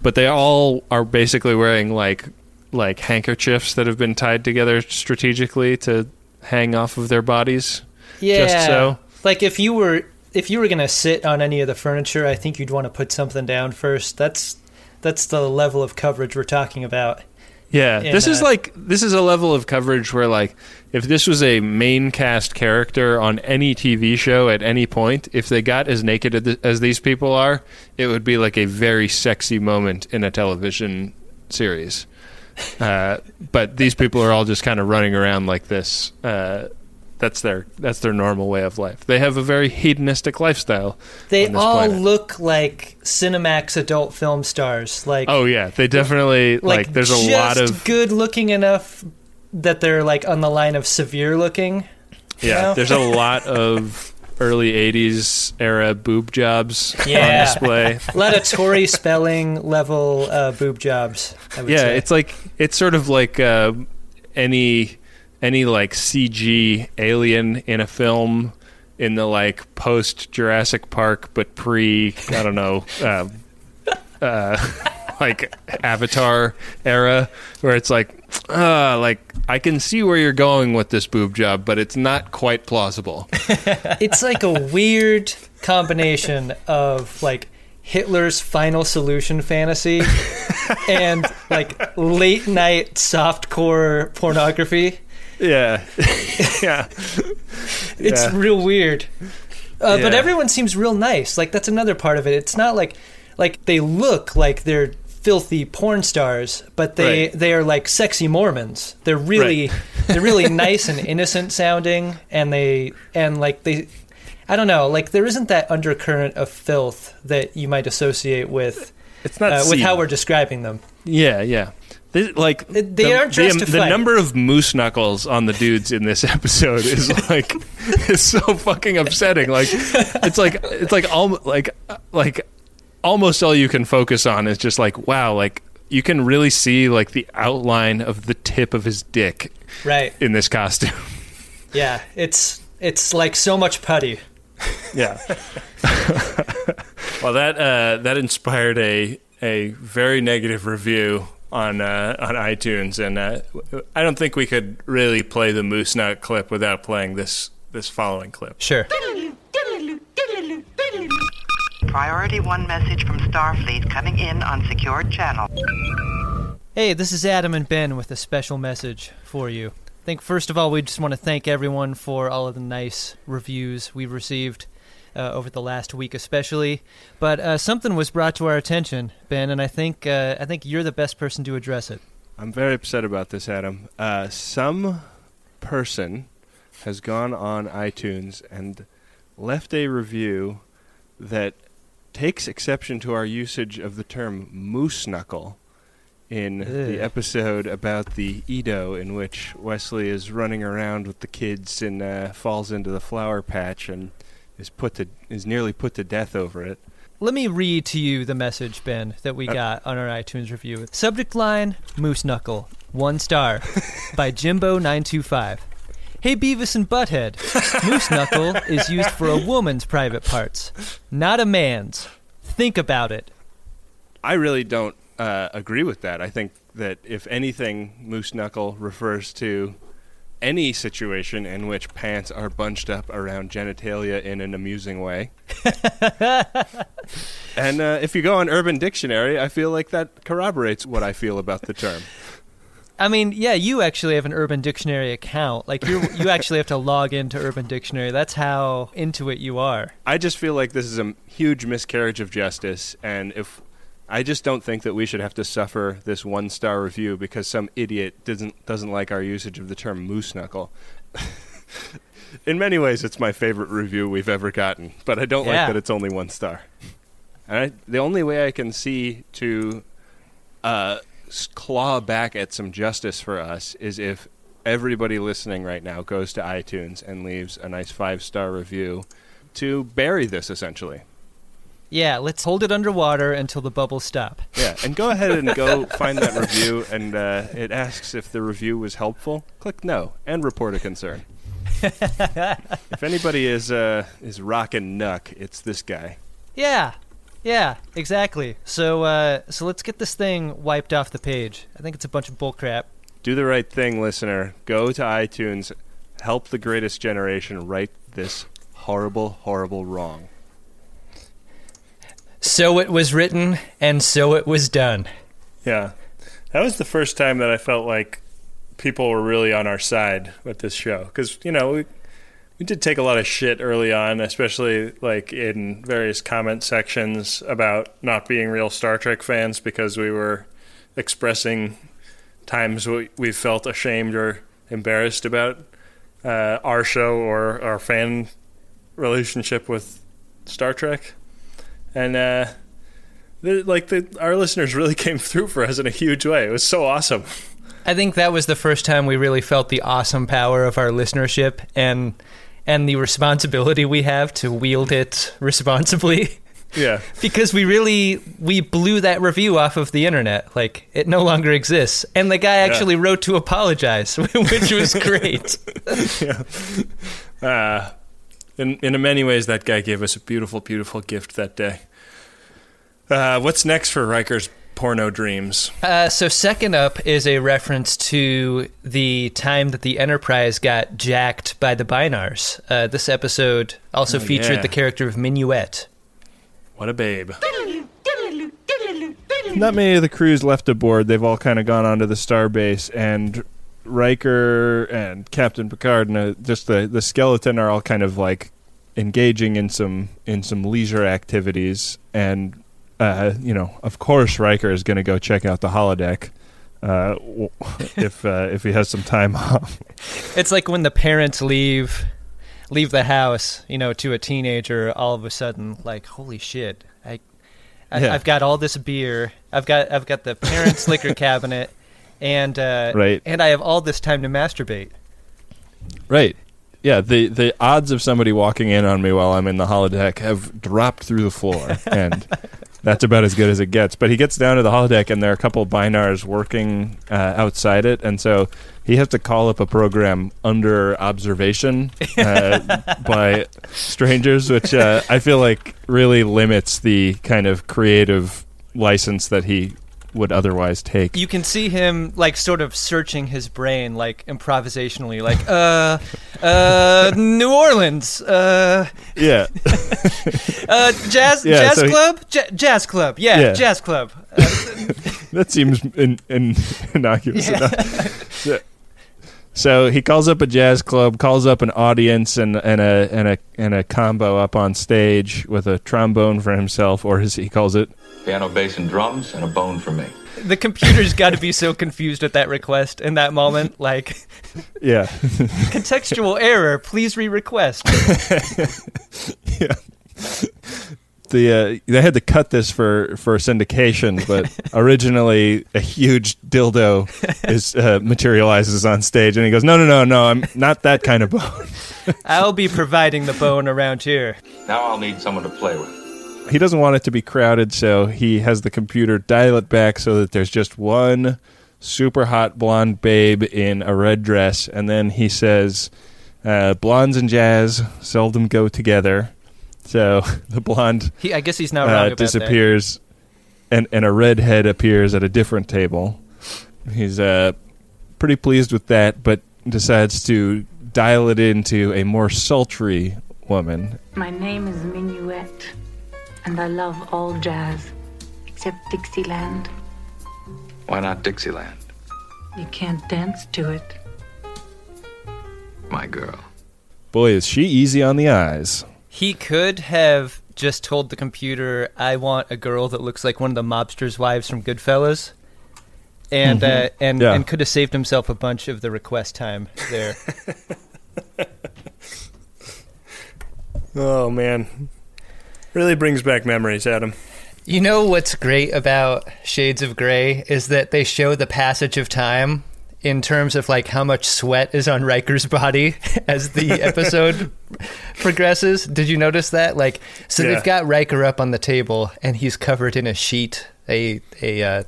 But they all are basically wearing like like handkerchiefs that have been tied together strategically to hang off of their bodies. Yeah. just so. Like if you were if you were gonna sit on any of the furniture, I think you'd want to put something down first. That's that's the level of coverage we're talking about. Yeah, And, this is uh, like this is a level of coverage where like if this was a main cast character on any TV show at any point, if they got as naked as these people are, it would be like a very sexy moment in a television series. Uh, but these people are all just kind of running around like this. Uh, that's their that's their normal way of life. They have a very hedonistic lifestyle. They all planet. look like Cinemax adult film stars. Like Oh yeah, they definitely like. there's a lot of good looking enough that they're like on the line of severe looking. Yeah, know? there's a lot of early '80s era boob jobs on display. A lot of Tori Spelling level uh, boob jobs. Yeah, say. it's like it's sort of like uh, any any like CG alien in a film in the like post Jurassic Park but pre I don't know uh, uh, like Avatar era where it's like uh, like I can see where you're going with this boob job but it's not quite plausible. it's like a weird combination of like Hitler's final solution fantasy and like late night softcore pornography. Yeah, yeah. It's Yeah. real weird. Uh, But everyone seems real nice. Like that's another part of it. It's not like like they look like they're filthy porn stars, but they Right. they are like sexy Mormons. They're really they're really nice and innocent sounding, and they and like they. I don't know. Like there isn't that undercurrent of filth that you might associate with It's not uh, with how we're describing them. Yeah, yeah. They, like They the, aren't dressed the, the number of moose knuckles on the dudes in this episode is like is so fucking upsetting. Like it's like it's like all like like almost all you can focus on is just like wow, like you can really see like the outline of the tip of his dick Right. in this costume. Yeah. It's it's like so much putty. Yeah. well, that uh, that inspired a a very negative review on uh, on iTunes, and uh, I don't think we could really play the moose nut clip without playing this this following clip. Sure. Priority one message from Starfleet coming in on secured channel. Hey, this is Adam and Ben with a special message for you. I think first of all, we just want to thank everyone for all of the nice reviews we've received uh, over the last week, especially. But uh, something was brought to our attention, Ben, and I think uh, I think you're the best person to address it. I'm very upset about this, Adam. Uh, some person has gone on iTunes and left a review that takes exception to our usage of the term moose knuckle in the episode about the Edo, in which Wesley is running around with the kids and uh, falls into the flower patch and is put to is nearly put to death over it. Let me read to you the message, Ben, that we Uh, got on our iTunes review. Subject line Moose Knuckle, one star, by Jimbo925. Hey Beavis and Butthead, Moose Knuckle is used for a woman's private parts, not a man's. Think about it. I really don't uh, agree with that. I think that if anything, moose knuckle refers to any situation in which pants are bunched up around genitalia in an amusing way. and uh, if you go on Urban Dictionary, I feel like that corroborates what I feel about the term. I mean, yeah, you actually have an Urban Dictionary account. Like you you actually have to log into Urban Dictionary. That's how into it you are. I just feel like this is a huge miscarriage of justice, and if I just don't think that we should have to suffer this one star review because some idiot doesn't doesn't like our usage of the term moose knuckle. In many ways, it's my favorite review we've ever gotten, but I don't Yeah. like that it's only one star. And I, the only way I can see to uh, claw back at some justice for us is if everybody listening right now goes to iTunes and leaves a nice five star review to bury this essentially. Yeah, let's hold it underwater until the bubbles stop. Yeah, and go ahead and go find that review, and uh, it asks if the review was helpful. Click no and report a concern. if anybody is uh, is rocking nuck, it's this guy. Yeah, yeah, exactly. So, uh, so let's get this thing wiped off the page. I think it's a bunch of bullcrap. Do the right thing, listener. Go to iTunes, help the greatest generation write this horrible, horrible wrong. So it was written, and so it was done. Yeah. That was the first time that I felt like people were really on our side with this show. Because, you know, we, we did take a lot of shit early on, especially like in various comment sections about not being real Star Trek fans because we were expressing times we, we felt ashamed or embarrassed about uh, our show or our fan relationship with Star Trek. And, uh, the, like the, our listeners really came through for us in a huge way. It was so awesome. I think that was the first time we really felt the awesome power of our listenership and and the responsibility we have to wield it responsibly. Yeah. because we really we blew that review off of the internet. Like it no longer exists. And the guy actually wrote to apologize, which was great. yeah. Uh, in in many ways, that guy gave us a beautiful, beautiful gift that day. Uh, what's next for Riker's porno dreams? Uh, so second up is a reference to the time that the Enterprise got jacked by the Bynars. Uh, this episode also Oh, featured yeah. the character of Minuet. What a babe. Not many of the crews left aboard. They've all kind of gone onto the starbase, and Riker and Captain Picard and uh, just the the skeleton are all kind of like engaging in some in some leisure activities. And uh, you know, of course, Riker is going to go check out the holodeck uh, if uh, if he has some time off. It's like when the parents leave leave the house, you know, to a teenager. All of a sudden, like, holy shit! I, I Yeah. I've got all this beer. I've got I've got the parents' liquor cabinet, and uh, Right. and I have all this time to masturbate. Right. Yeah, the the odds of somebody walking in on me while I'm in the holodeck have dropped through the floor, and that's about as good as it gets. But he gets down to the holodeck, and there are a couple of Bynars working uh, outside it, and so he has to call up a program under observation uh, by strangers, which uh, I feel like really limits the kind of creative license that he would otherwise take. You can see him like sort of searching his brain, like improvisationally, like uh, uh, New Orleans, uh, Yeah. uh, jazz, Yeah, jazz so he- club, J- jazz club, yeah, Yeah. jazz club. that seems in, in, innocuous Yeah. enough. So, so he calls up a jazz club, calls up an audience, and, and a and a and a combo up on stage with a trombone for himself, or as he calls it, Piano, bass, and drums, and a bone for me. The computer's got to be so confused at that request in that moment, like yeah, contextual error. Please re-request. yeah. The uh, they had to cut this for for syndication, but originally a huge dildo is uh, materializes on stage, and he goes, "No, no, no, no, I'm not that kind of bone." I'll be providing the bone around here. Now I'll need someone to play with. he doesn't want it to be crowded, so he has the computer dial it back so that there's just one super hot blonde babe in a red dress, and then he says, uh, "Blondes and jazz seldom go together." So the blonde He, I guess he's not wrong uh, about disappears, and and a redhead appears at a different table. He's uh, pretty pleased with that, but decides to dial it into a more sultry woman My name is Minuet, and I love all jazz, except Dixieland. Why not Dixieland, You can't dance to it. my girl? Boy, is she easy on the eyes. He could have just told the computer, "I want a girl that looks like one of the mobsters' wives from Goodfellas," and Mhm. uh, and Yeah. and could have saved himself a bunch of the request time there. Oh man, really brings back memories, Adam. You know what's great about Shades of Grey is that they show the passage of time in terms of like how much sweat is on Riker's body as the episode progresses. Did you notice that? Like, so Yeah. they've got Riker up on the table and he's covered in a sheet, a a uh,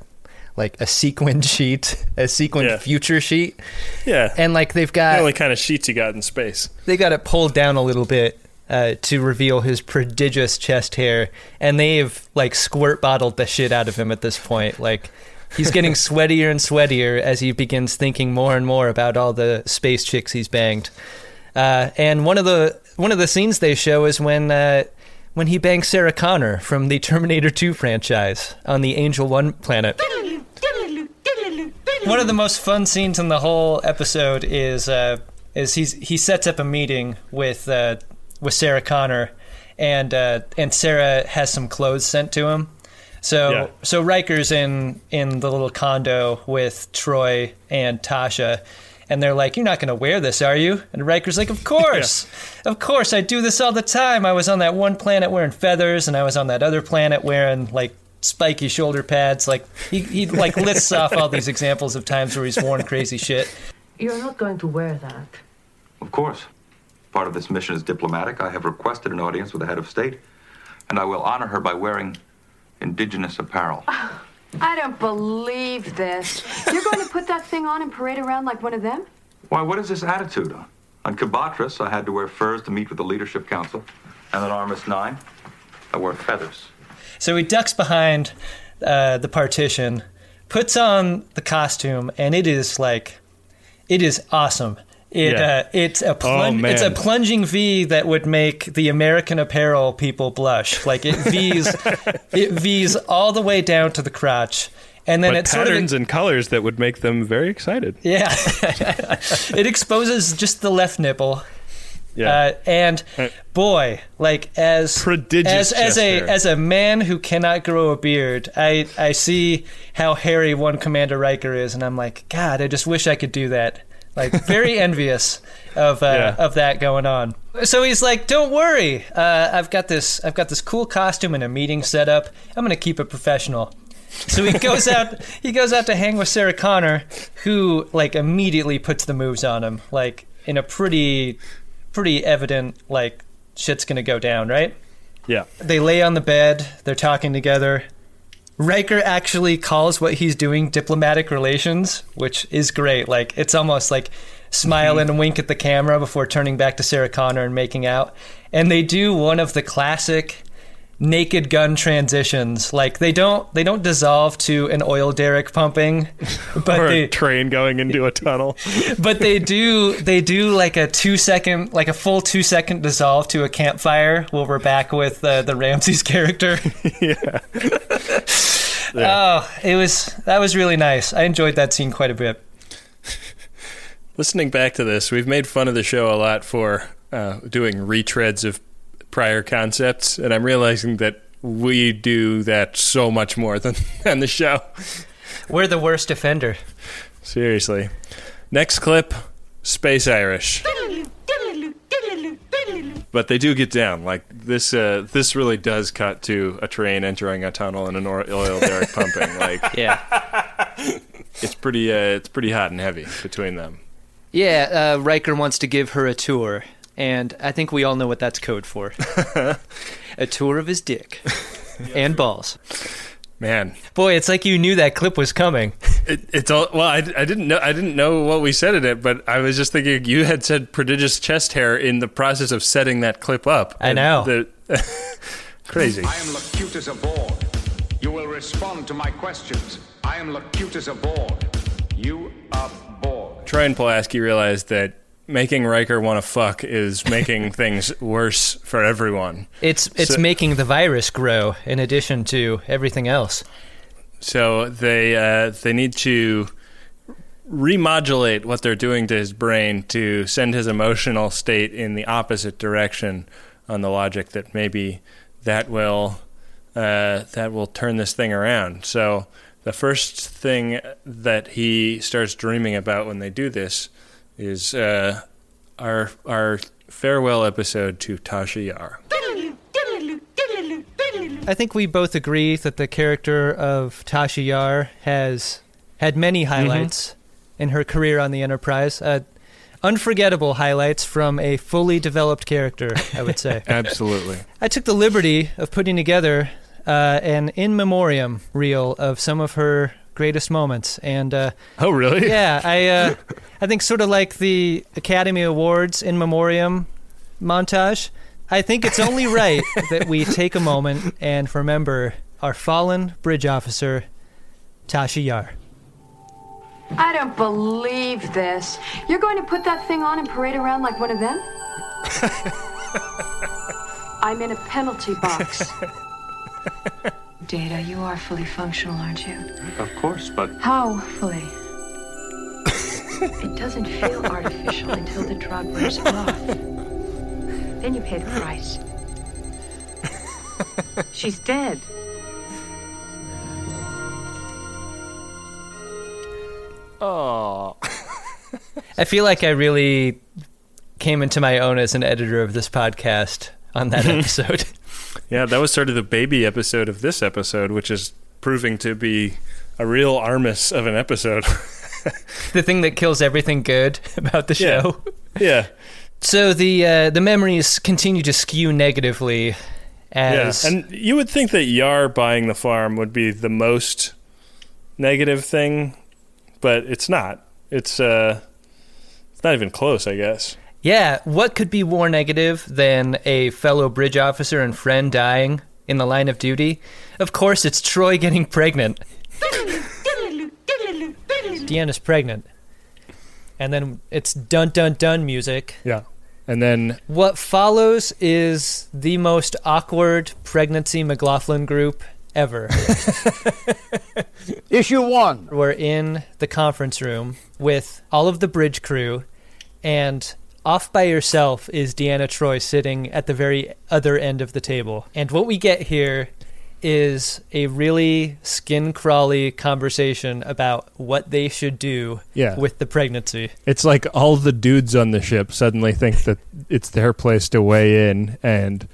like a sequined sheet, a sequined Yeah. future sheet, Yeah, and like they've the got only kind of sheets you got in space. they got it pulled down a little bit uh, to reveal his prodigious chest hair, and they've like squirt bottled the shit out of him at this point. Like he's getting sweatier and sweatier as he begins thinking more and more about all the space chicks he's banged. Uh, and one of the one of the scenes they show is when uh, when he bangs Sarah Connor from the Terminator 2 franchise on the Angel One planet. One of the most fun scenes in the whole episode is uh, is he's he sets up a meeting with uh, with Sarah Connor, and uh, and Sarah has some clothes sent to him. So Yeah. so Riker's in in the little condo with Troi and Tasha, and they're like, "You're not going to wear this, are you?" And Riker's like, "Of course, of course, I do this all the time. I was on that one planet wearing feathers, and I was on that other planet wearing like." Spiky shoulder pads, like he, he like lists off all these examples of times where he's worn crazy shit. You're not going to wear that. Of course. Part of this mission is diplomatic. I have requested an audience with the head of state, and I will honor her by wearing indigenous apparel. I don't believe this. You're going to put that thing on and parade around like one of them? Why, what is this attitude? On Kabatris, I had to wear furs to meet with the Leadership Council, and on Armus 9, I wore feathers. So he ducks behind uh, the partition, puts on the costume, and it is like, it is awesome. It Yeah. uh, it's a plung- man. it's a plunging V that would make the American Apparel people blush. Like it V's it V's all the way down to the crotch, and then but it's sort of patterns and colors that would make them very excited. yeah, it exposes just the left nipple. Yeah. Uh, and boy, like as Prodigious as, as a as a man who cannot grow a beard, I I see how hairy one Commander Riker is, and I'm like, God, I just wish I could do that. Like very envious of uh, Yeah. of that going on. So he's like, "Don't worry, uh, I've got this. I've got this cool costume and a meeting set up. I'm gonna keep it professional." So he goes out. He goes out to hang with Sarah Connor, who like immediately puts the moves on him, like in a pretty, pretty evident like shit's gonna go down, right? Yeah. They lay on the bed. They're talking together. Riker actually calls what he's doing diplomatic relations, which is great. Like it's almost like smile mm-hmm. and wink at the camera before turning back to Sarah Connor and making out. And they do one of the classic naked gun transitions. Like they don't they don't dissolve to an oil derrick pumping, but or they a train going into a tunnel. but they do they do like a two second like a full two second dissolve to a campfire while we're back with uh, the Ramsey character. yeah. Oh, it was that was really nice. I enjoyed that scene quite a bit. Listening back to this, we've made fun of the show a lot for uh, doing retreads of prior concepts, and I'm realizing that we do that so much more than, than the show. We're the worst offender. Seriously. Next clip Space Irish. But they do get down. Like this, uh, this really does cut to a train entering a tunnel and an oil oil derrick pumping. Like, Yeah. it's pretty, uh, it's pretty hot and heavy between them. Yeah, uh, Riker wants to give her a tour, and I think we all know what that's code for. a tour of his dick and balls. Man, Boy, it's like you knew that clip was coming. It, it's all well. I, I didn't know. I didn't know what we said in it, but I was just thinking you had said prodigious chest hair in the process of setting that clip up. I know. the- crazy. I am Locutus of Borg. You will respond to my questions. I am Locutus of Borg. You aboard. Troi and Pulaski realized that making Riker want to fuck is making things worse for everyone. It's it's So- making the virus grow in addition to everything else. So they uh, they need to remodulate what they're doing to his brain to send his emotional state in the opposite direction on the logic that maybe that will uh, that will turn this thing around. So the first thing that he starts dreaming about when they do this is uh, our our farewell episode to Tasha Yar. I think we both agree that the character of Tasha Yar has had many highlights in her career on the Enterprise. Uh, unforgettable highlights from a fully developed character, I would say. Absolutely. I took the liberty of putting together uh, an in memoriam reel of some of her greatest moments, and uh, Oh, really? yeah, I uh, I think sort of like the Academy Awards in memoriam montage. I think it's only right that we take a moment and remember our fallen bridge officer, Tasha Yar. I don't believe this. You're going to put that thing on and parade around like one of them? I'm in a penalty box. Data, you are fully functional, aren't you? Of course, but How fully? it doesn't feel artificial until the drug wears off. Then you pay the price. She's dead. Oh. I feel like I really came into my own as an editor of this podcast on that episode. Yeah, that was sort of the baby episode of this episode, which is proving to be a real Armus of an episode. the thing that kills everything good about the Yeah. show. yeah. So the uh, the memories continue to skew negatively as Yeah, and you would think that Yar buying the farm would be the most negative thing, but it's not. It's uh, it's not even close, I guess. Yeah, what could be more negative than a fellow bridge officer and friend dying in the line of duty? Of course, it's Troi getting pregnant. Deanna's pregnant. And then it's dun dun dun music. Yeah, and then What follows is the most awkward pregnancy McLaughlin group ever. Issue one. We're in the conference room with all of the bridge crew, and off by yourself is Deanna Troi sitting at the very other end of the table. And what we get here is a really skin crawly conversation about what they should do Yeah. with the pregnancy. It's like all the dudes on the ship suddenly think that it's their place to weigh in, and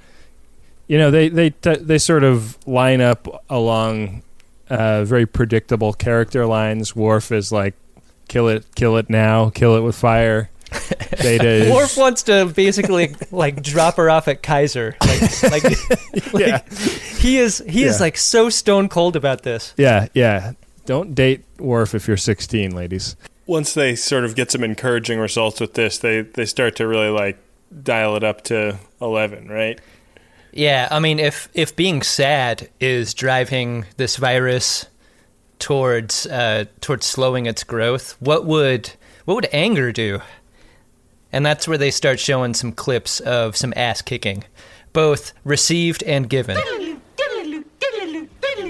you know they they they sort of line up along uh, very predictable character lines. Worf is like, "Kill it, kill it now, kill it with fire." Data is Worf wants to basically like drop her off at Kaiser. Like, like, like Yeah. he is he is like so stone cold about this. Yeah, yeah. Don't date Worf if you're 16, ladies. Once they sort of get some encouraging results with this, they they start to really like dial it up to 11, right? Yeah, I mean, if if being sad is driving this virus towards uh, towards slowing its growth, what would what would anger do? And that's where they start showing some clips of some ass kicking, both received and given.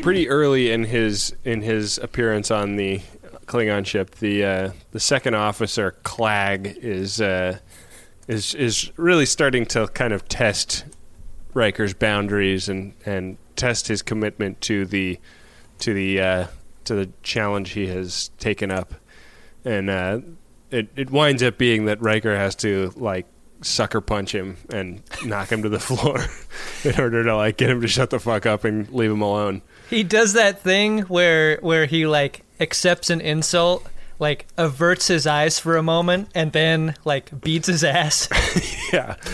Pretty early in his in his appearance on the Klingon ship, the uh, the second officer Klag is uh, is is really starting to kind of test Riker's boundaries and, and test his commitment to the to the uh, to the challenge he has taken up, and uh, it it winds up being that Riker has to like sucker punch him and knock him to the floor in order to like get him to shut the fuck up and leave him alone. He does that thing where where he like accepts an insult, like averts his eyes for a moment, and then like beats his ass. yeah.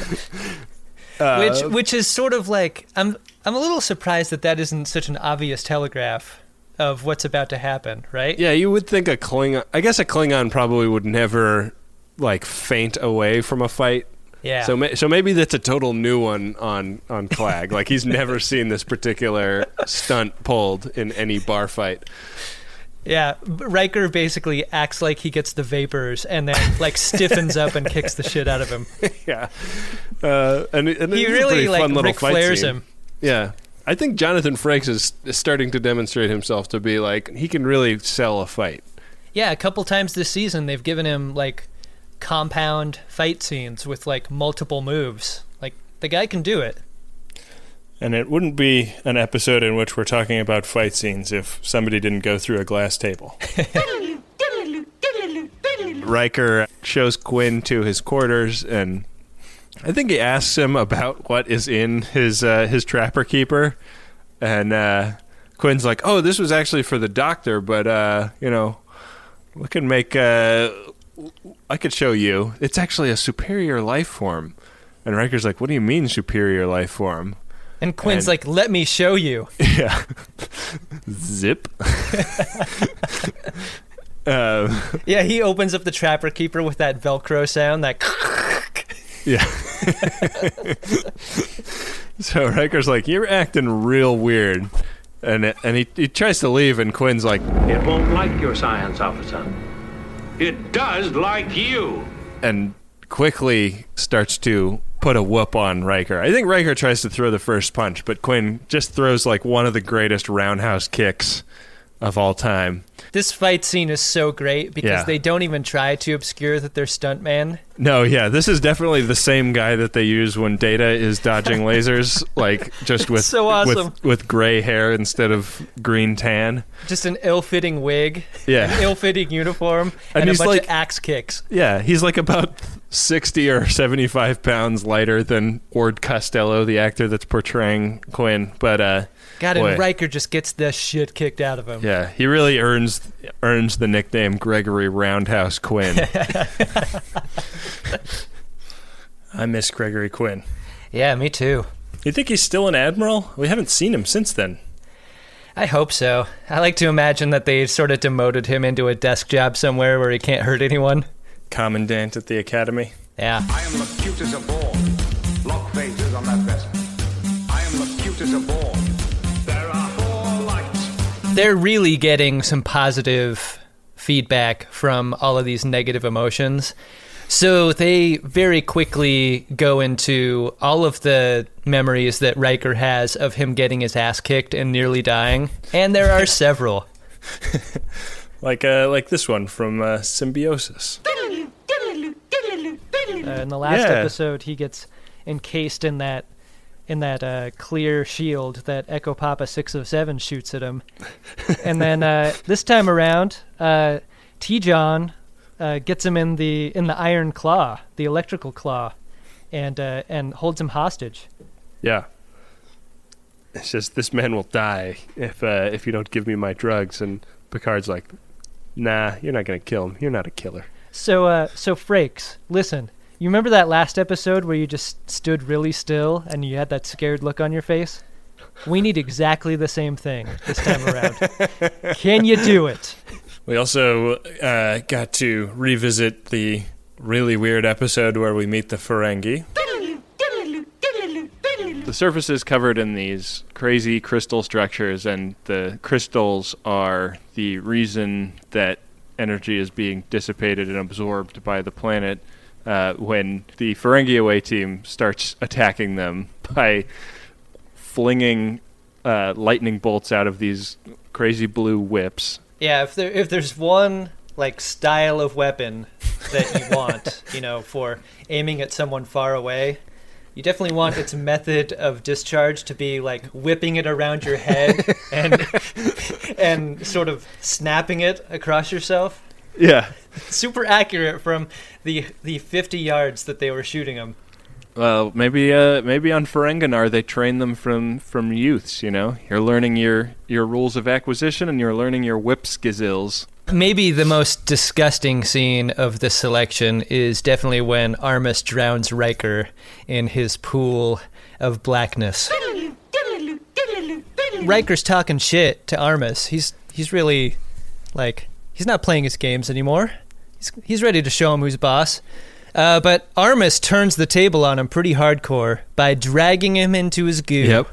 which Uh, which is sort of like I'm I'm a little surprised that that isn't such an obvious telegraph of what's about to happen, right? Yeah, you would think a Klingon. I guess a Klingon probably would never like faint away from a fight. Yeah. So ma- so maybe that's a total new one on on Klag. like he's never seen this particular stunt pulled in any bar fight. Yeah, Riker basically acts like he gets the vapors and then like stiffens up and kicks the shit out of him. yeah. Uh, and, and He really, like, Ric Flairs scene. him. Yeah. I think Jonathan Frakes is, is starting to demonstrate himself to be like he can really sell a fight. Yeah, a couple times this season they've given him like compound fight scenes with like multiple moves. Like the guy can do it. And it wouldn't be an episode in which we're talking about fight scenes if somebody didn't go through a glass table. Riker shows Quinn to his quarters, and I think he asks him about what is in his uh, his trapper keeper, and uh, Quinn's like, "Oh, this was actually for the doctor, but uh, you know, we can make. Uh, I could show you. It's actually a superior life form." And Riker's like, "What do you mean superior life form?" And Quinn's And- like, "Let me show you." Yeah. Zip. um, Yeah, he opens up the trapper keeper with that Velcro sound. That yeah. so Riker's like, "You're acting real weird," and it, and he he tries to leave, and Quinn's like, It won't like your science officer. It does like you. and quickly starts to put a whoop on Riker. I think Riker tries to throw the first punch, but Quinn just throws like one of the greatest roundhouse kicks of all time. This fight scene is so great because Yeah. they don't even try to obscure that they're stuntman. No, yeah, this is definitely the same guy that they use when Data is dodging lasers, like just with so awesome. with, with gray hair instead of green tan. Just an ill-fitting wig, Yeah. an ill-fitting uniform, And and, a he's bunch like- of axe kicks. Yeah, he's like about 60 or 75 pounds lighter than Ward Costello, the actor that's portraying Quinn. But uh God, boy, and Riker just gets the shit kicked out of him. Yeah, he really earns earns the nickname Gregory Roundhouse Quinn. I miss Gregory Quinn. Yeah, me too. You think he's still an admiral? We haven't seen him since then. I hope so. I like to imagine that they sort of demoted him into a desk job somewhere where he can't hurt anyone. Commandant at the academy. Yeah. I am the cutest of all. Lock phasers on that vessel. I am the cutest of all. They're really getting some positive feedback from all of these negative emotions. So they very quickly go into all of the memories that Riker has of him getting his ass kicked and nearly dying. And there are several. Like uh, like this one from uh, Symbiosis. Uh, in the last Yeah. episode, he gets encased in that in that uh, clear shield that Echo Papa Six of Seven shoots at him, and then uh, this time around, uh, T'Jon uh, gets him in the in the iron claw, the electrical claw, and uh, and holds him hostage. Yeah. It's just this man will die if uh, if you don't give me my drugs. And Picard's like, Nah, you're not gonna kill him. You're not a killer. So, uh, so Frakes, listen. You remember that last episode where you just stood really still and you had that scared look on your face? We need exactly the same thing this time around. Can you do it? We also uh, got to revisit the really weird episode where we meet the Ferengi. The surface is covered in these crazy crystal structures, and the crystals are the reason that energy is being dissipated and absorbed by the planet uh, when the Ferengi away team starts attacking them by flinging uh, lightning bolts out of these crazy blue whips. Yeah, if there if there's one like style of weapon that you want, you know, for aiming at someone far away, you definitely want its method of discharge to be like whipping it around your head and and sort of snapping it across yourself. Yeah. Super accurate from the the 50 yards that they were shooting him. Well, maybe uh, maybe on Ferenginar they train them from from youths. You know, you're learning your your rules of acquisition and you're learning your whip skills. Maybe the most disgusting scene of the selection is definitely when Armus drowns Riker in his pool of blackness. Riker's talking shit to Armus. He's he's really like he's not playing his games anymore. He's he's ready to show him who's boss. Uh, but Armus turns the table on him pretty hardcore by dragging him into his goo. Yep.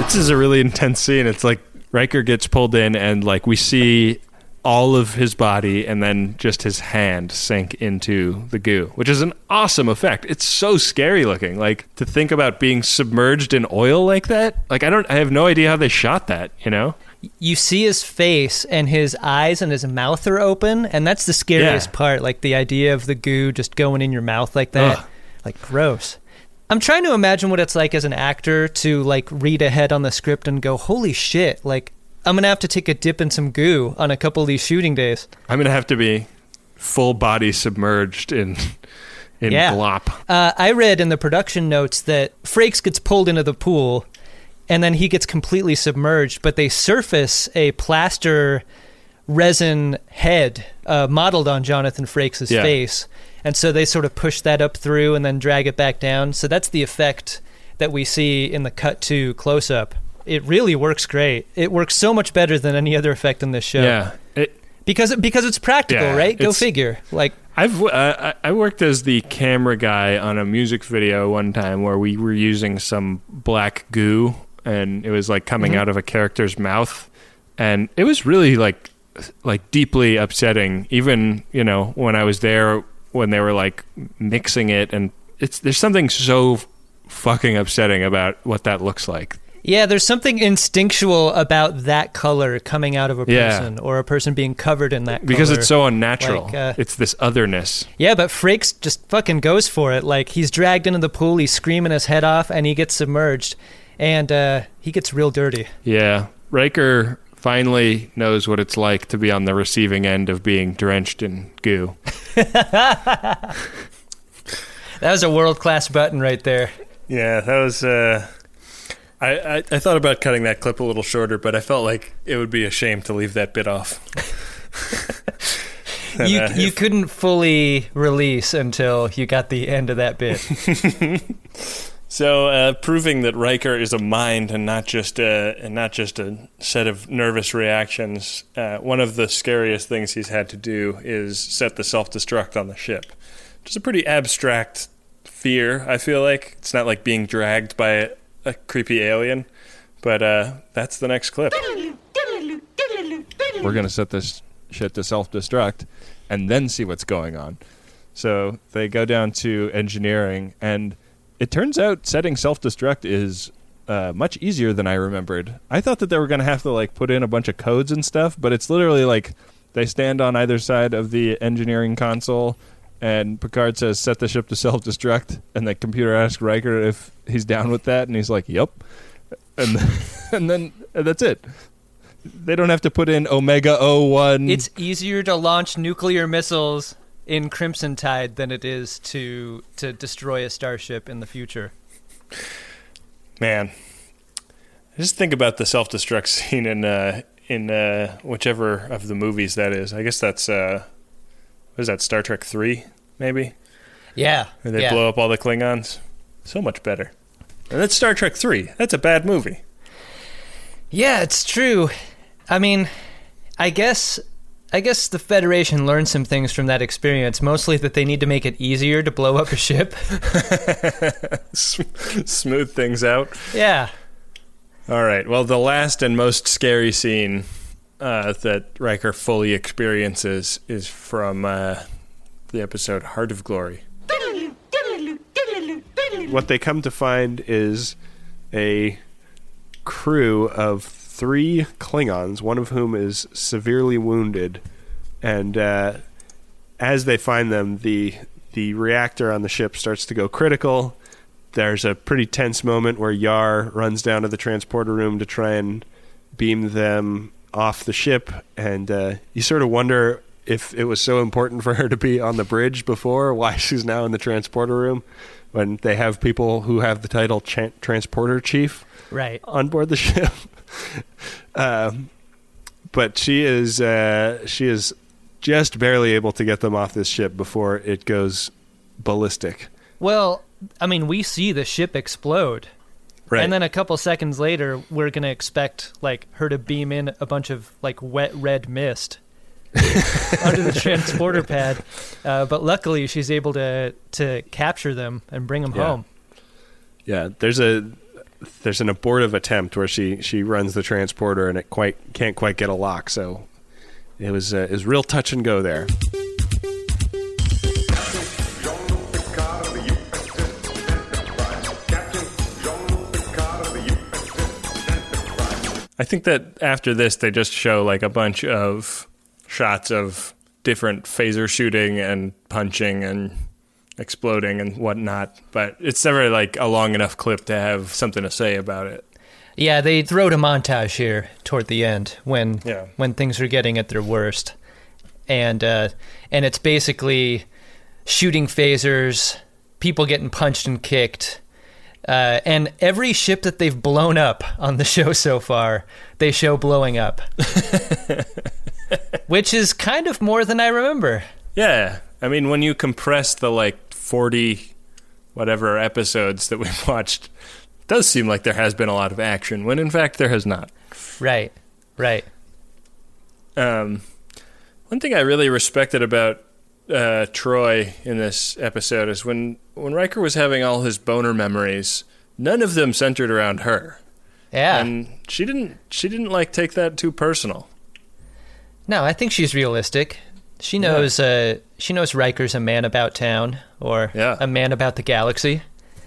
This is a really intense scene. It's like Riker gets pulled in and like we see all of his body and then just his hand sank into the goo, which is an awesome effect. It's so scary looking. Like to think about being submerged in oil like that. Like I don't I have no idea how they shot that, you know? you see his face and his eyes and his mouth are open and that's the scariest Yeah. part like the idea of the goo just going in your mouth like that Ugh. like gross i'm trying to imagine what it's like as an actor to like read ahead on the script and go holy shit like i'm gonna have to take a dip in some goo on a couple of these shooting days I'm gonna have to be full body submerged in in Yeah. glop. Uh, I read in the production notes that Frakes gets pulled into the pool and then he gets completely submerged, but they surface a plaster resin head uh, modeled on Jonathan Frakes' Yeah. face. And so they sort of push that up through and then drag it back down. So that's the effect that we see in the cut to close up. It really works great. It works so much better than any other effect in this show. Yeah. It, Because because it's practical, Yeah, right? Go figure. Like I've uh, I worked as the camera guy on a music video one time where we were using some black goo and it was like coming Mhm. out of a character's mouth and it was really like like deeply upsetting. Even you know when I was there when they were like mixing it, and it's there's something so fucking upsetting about what that looks like. Yeah, there's something instinctual about that color coming out of a Yeah. person or a person being covered in that color. Because it's so unnatural. Like, uh, it's this otherness. Yeah, but Frakes just fucking goes for it. Like he's dragged into the pool, he's screaming his head off, and he gets submerged, and uh, he gets real dirty. Yeah, Riker finally knows what it's like to be on the receiving end of being drenched in goo. That was a world class button right there. Yeah, that was. Uh, I, I I thought about cutting that clip a little shorter, but I felt like it would be a shame to leave that bit off. And, you uh, you if- couldn't fully release until you got the end of that bit. So, uh, proving that Riker is a mind and not just a and not just a set of nervous reactions. Uh, one of the scariest things he's had to do is set the self destruct on the ship, which is a pretty abstract fear. I feel like it's not like being dragged by a, creepy alien, but uh, that's the next clip. We're gonna set this shit to self destruct, and then see what's going on. So they go down to engineering, and it turns out setting self destruct is uh, much easier than I remembered. I thought that they were going to have to like put in a bunch of codes and stuff, but it's literally like they stand on either side of the engineering console, and Picard says set the ship to self destruct, and the computer asks Riker if he's down with that, and he's like, "Yep," and then, and then and that's it. They don't have to put in Omega 01. it's easier to launch nuclear missiles in Crimson Tide than it is to to destroy a starship in the future. Man, just think about the self destruct scene in uh, in uh, whichever of the movies that is. I guess that's uh, what is that Star Trek three maybe? Yeah, Where they yeah. blow up all the Klingons. So much better. And that's Star Trek three. That's a bad movie. Yeah, it's true. I mean, I guess I guess the Federation learned some things from that experience, mostly that they need to make it easier to blow up a ship. Smooth things out. yeah. All right. Well, the last and most scary scene uh, that Riker fully experiences is from uh, the episode Heart of Glory. What they come to find is a crew of three Klingons, one of whom is severely wounded, and uh, as they find them, the the reactor on the ship starts to go critical. There's a pretty tense moment where Yar runs down to the transporter room to try and beam them off the ship, and uh, you sort of wonder if it was so important for her to be on the bridge before, why she's now in the transporter room when they have people who have the title transporter chief Right. on board the ship. um, but she is uh, she is just barely able to get them off this ship before it goes ballistic. Well, I mean, we see the ship explode. Right. And then a couple seconds later, we're going to expect like her to beam in a bunch of like wet red mist under the transporter pad. Uh, but luckily, she's able to to capture them and bring them Yeah. home. Yeah, there's a there's an abortive attempt where she she runs the transporter and it quite can't quite get a lock. So it was uh, it was real touch and go there. I think that after this, they just show like a bunch of shots of different phaser shooting and punching and exploding and whatnot. But it's never like a long enough clip to have something to say about it. Yeah, they throw a montage here toward the end when Yeah. when things are getting at their worst, and uh, and it's basically shooting phasers, people getting punched and kicked, uh, and every ship that they've blown up on the show so far, they show blowing up, which is kind of more than I remember. Yeah. I mean, when you compress the like 40 whatever episodes that we've watched, it does seem like there has been a lot of action, when in fact there has not. Right, right. Um, one thing I really respected about uh, Troi in this episode is when when Riker was having all his boner memories, none of them centered around her. Yeah. and she didn't she didn't like take that too personal. No, I think she's realistic. She knows. Uh, she knows Riker's a man about town, or Yeah. a man about the galaxy.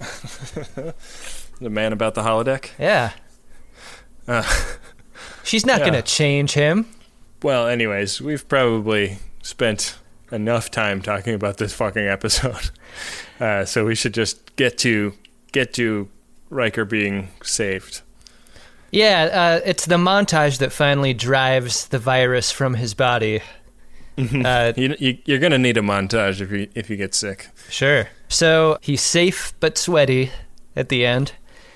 the man about the holodeck. Yeah. Uh, She's not Yeah. going to change him. well, anyways, we've probably spent enough time talking about this fucking episode, uh, so we should just get to get to Riker being saved. Yeah, uh, it's the montage that finally drives the virus from his body. Uh, you, you, you're gonna need a montage if you if you get sick. Sure. So he's safe but sweaty at the end.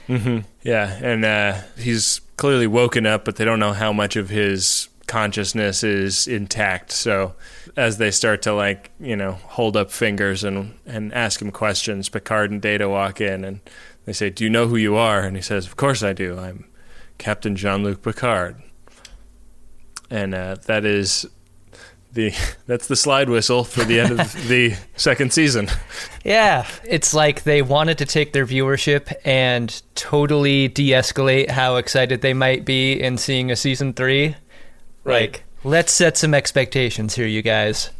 hmm Yeah, and uh, he's clearly woken up, but they don't know how much of his consciousness is intact. So as they start to like you know hold up fingers and and ask him questions, Picard and Data walk in and they say, "Do you know who you are?" And he says, "Of course I do. I'm Captain Jean-Luc Picard." And uh, that is. The, that's the slide whistle for the end of the second season. Yeah, it's like they wanted to take their viewership and totally de-escalate how excited they might be in seeing a season 3. Right. Like, let's set some expectations here, you guys.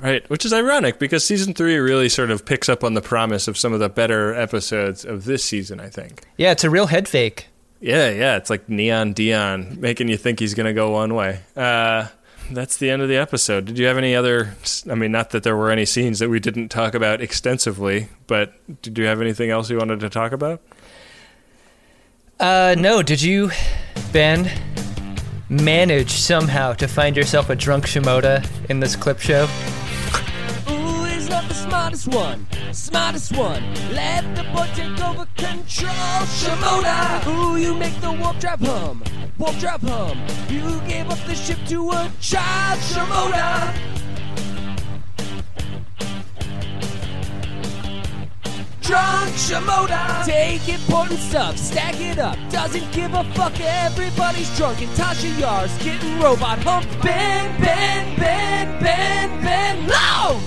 Right, which is ironic because season three really sort of picks up on the promise of some of the better episodes of this season, I think. Yeah, it's a real head fake. Yeah, yeah, it's like Neon Deion, making you think he's going to go one way. Uh, that's the end of the episode. Did you have any other? I mean, not that there were any scenes that we didn't talk about extensively, but did you have anything else you wanted to talk about? Uh, no, did you, Ben, manage somehow to find yourself a drunk Shimoda in this clip show? Ooh, is not the smartest one, smartest one. Let the boy take over control. Shimoda, ooh, you make the warp drive hum, warp drive hum. You gave up the ship to a child, Shimoda. Drunk Shimoda. Take important stuff, stack it up. Doesn't give a fuck, everybody's drunk. And Tasha Yar's getting robot hump. Ben, Ben, Ben, Ben, Ben, no!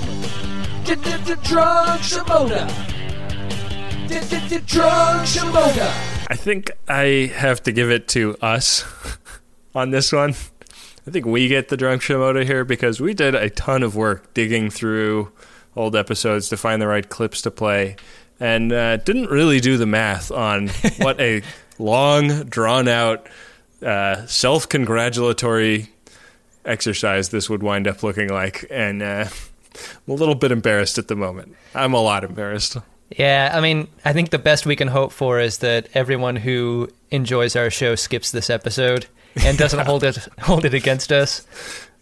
Drunk Shimoda. Drunk Shimoda. I think I have to give it to us on this one. I think we get the drunk Shimoda here because we did a ton of work digging through old episodes to find the right clips to play and uh, didn't really do the math on what a long, drawn out, uh, self congratulatory exercise this would wind up looking like. And uh, I'm a little bit embarrassed at the moment. I'm a lot embarrassed. Yeah, I mean, I think the best we can hope for is that everyone who enjoys our show skips this episode and doesn't hold it hold it against us.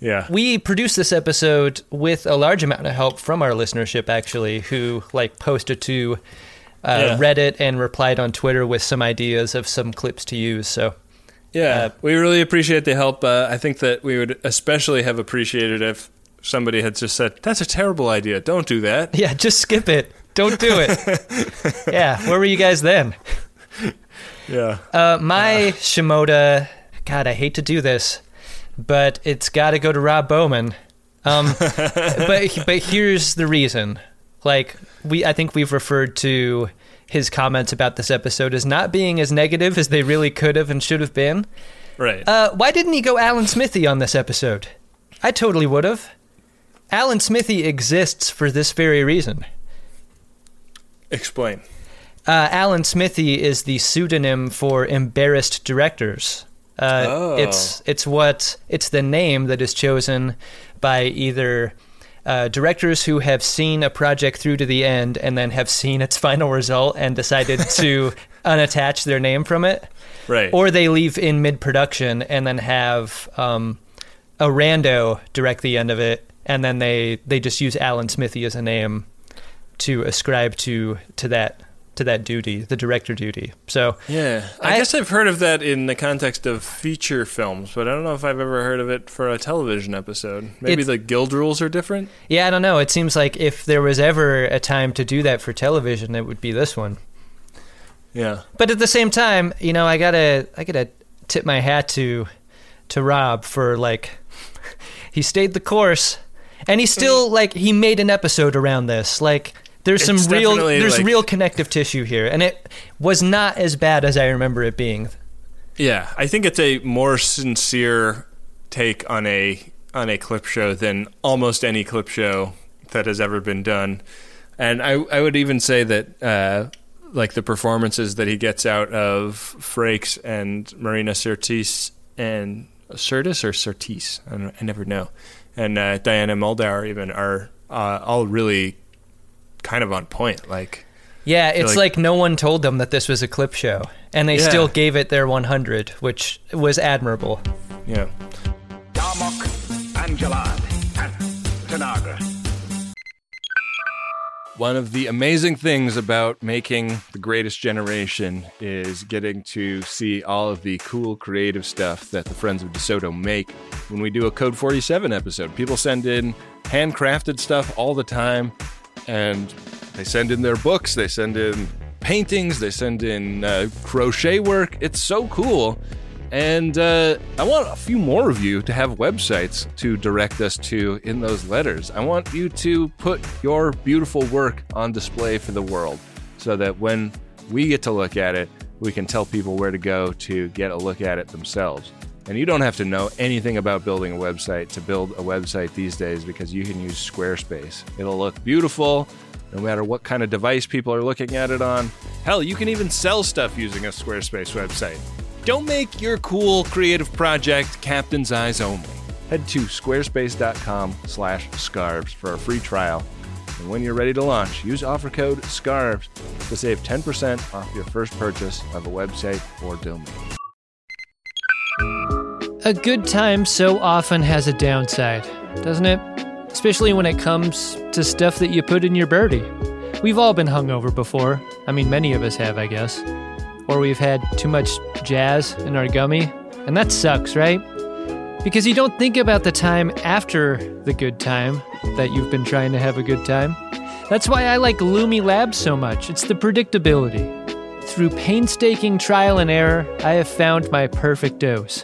Yeah. We produced this episode with a large amount of help from our listenership actually who like posted to uh, Yeah. Reddit and replied on Twitter with some ideas of some clips to use. So Yeah, we really appreciate the help. Uh, I think that we would especially have appreciated if somebody had just said, "That's a terrible idea. Don't do that." Yeah, just skip it. Don't do it. yeah, where were you guys then? Yeah. Uh, my Shimoda, God, I hate to do this, but it's got to go to Rob Bowman. Um, but but here's the reason. Like we, I think we've referred to his comments about this episode as not being as negative as they really could have and should have been. Right. Uh, why didn't he go Alan Smithee on this episode? I totally would have. Alan Smithee exists for this very reason. Explain. Uh, Alan Smithee is the pseudonym for embarrassed directors. Uh, Oh. It's it's what it's the name that is chosen by either uh, directors who have seen a project through to the end and then have seen its final result and decided to unattach their name from it, Right. or they leave in mid production and then have um, a rando direct the end of it, and then they they just use Alan Smithee as a name to ascribe to to that to that duty, the director duty. So Yeah, I, guess I've heard of that in the context of feature films, but I don't know if I've ever heard of it for a television episode. Maybe the guild rules are different. yeah, I don't know. It seems like if there was ever a time to do that for television, it would be this one. Yeah. But at the same time, you know, I gotta I gotta tip my hat to to Rob for like he stayed the course, and he mm. still like he made an episode around this. Like there's some real there's like- real connective tissue here, and it was not as bad as I remember it being. Yeah, I think it's a more sincere take on a on a clip show than almost any clip show that has ever been done. And I, I would even say that, uh, like the performances that he gets out of Frakes and Marina Sirtis and Sirtis or Sirtis, I, don't, I never know, and uh, Diana Muldaur even are uh, all really kind of on point. Like, Yeah, it's like, no one told them that this was a clip show, and they Yeah. still gave it their 100, which was admirable. yeah. Darmok, and Jalad, and Tanagra. One of the amazing things about making The Greatest Generation is getting to see all of the cool creative stuff that the Friends of DeSoto make when we do a Code 47 episode. People send in handcrafted stuff all the time, and they send in their books, they send in paintings, they send in uh, crochet work. It's so cool. And uh, I want a few more of you to have websites to direct us to in those letters. I want you to put your beautiful work on display for the world so that when we get to look at it, we can tell people where to go to get a look at it themselves. And you don't have to know anything about building a website to build a website these days because you can use Squarespace. It'll look beautiful no matter what kind of device people are looking at it on. Hell, you can even sell stuff using a Squarespace website. Don't make your cool creative project captain's eyes only. Head to squarespace.com slash scarves for a free trial. And when you're ready to launch, use offer code SCARVES to save 10% off your first purchase of a website or domain. A good time so often has a downside, doesn't it? Especially when it comes to stuff that you put in your birdie. We've all been hungover before. I mean, many of us have, I guess. Or we've had too much jazz in our gummy. And that sucks, right? Because you don't think about the time after the good time that you've been trying to have a good time. That's why I like Lumi Labs so much. It's the predictability. Through painstaking trial and error, I have found my perfect dose.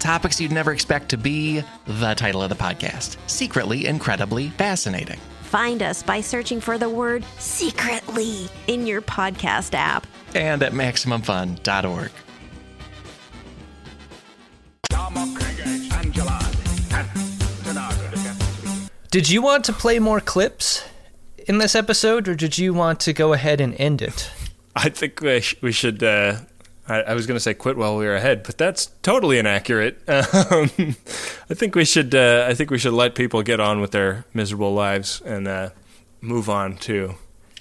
Topics you'd never expect to be the title of the podcast Secretly Incredibly Fascinating. Find us by searching for the word secretly in your podcast app. And at MaximumFun.org. Did you want to play more clips in this episode, or did you want to go ahead and end it? I think we, sh- we should. Uh, I, I was going to say quit while we were ahead, but that's totally inaccurate. Um, I think we should. Uh, I think we should let people get on with their miserable lives and uh, move on to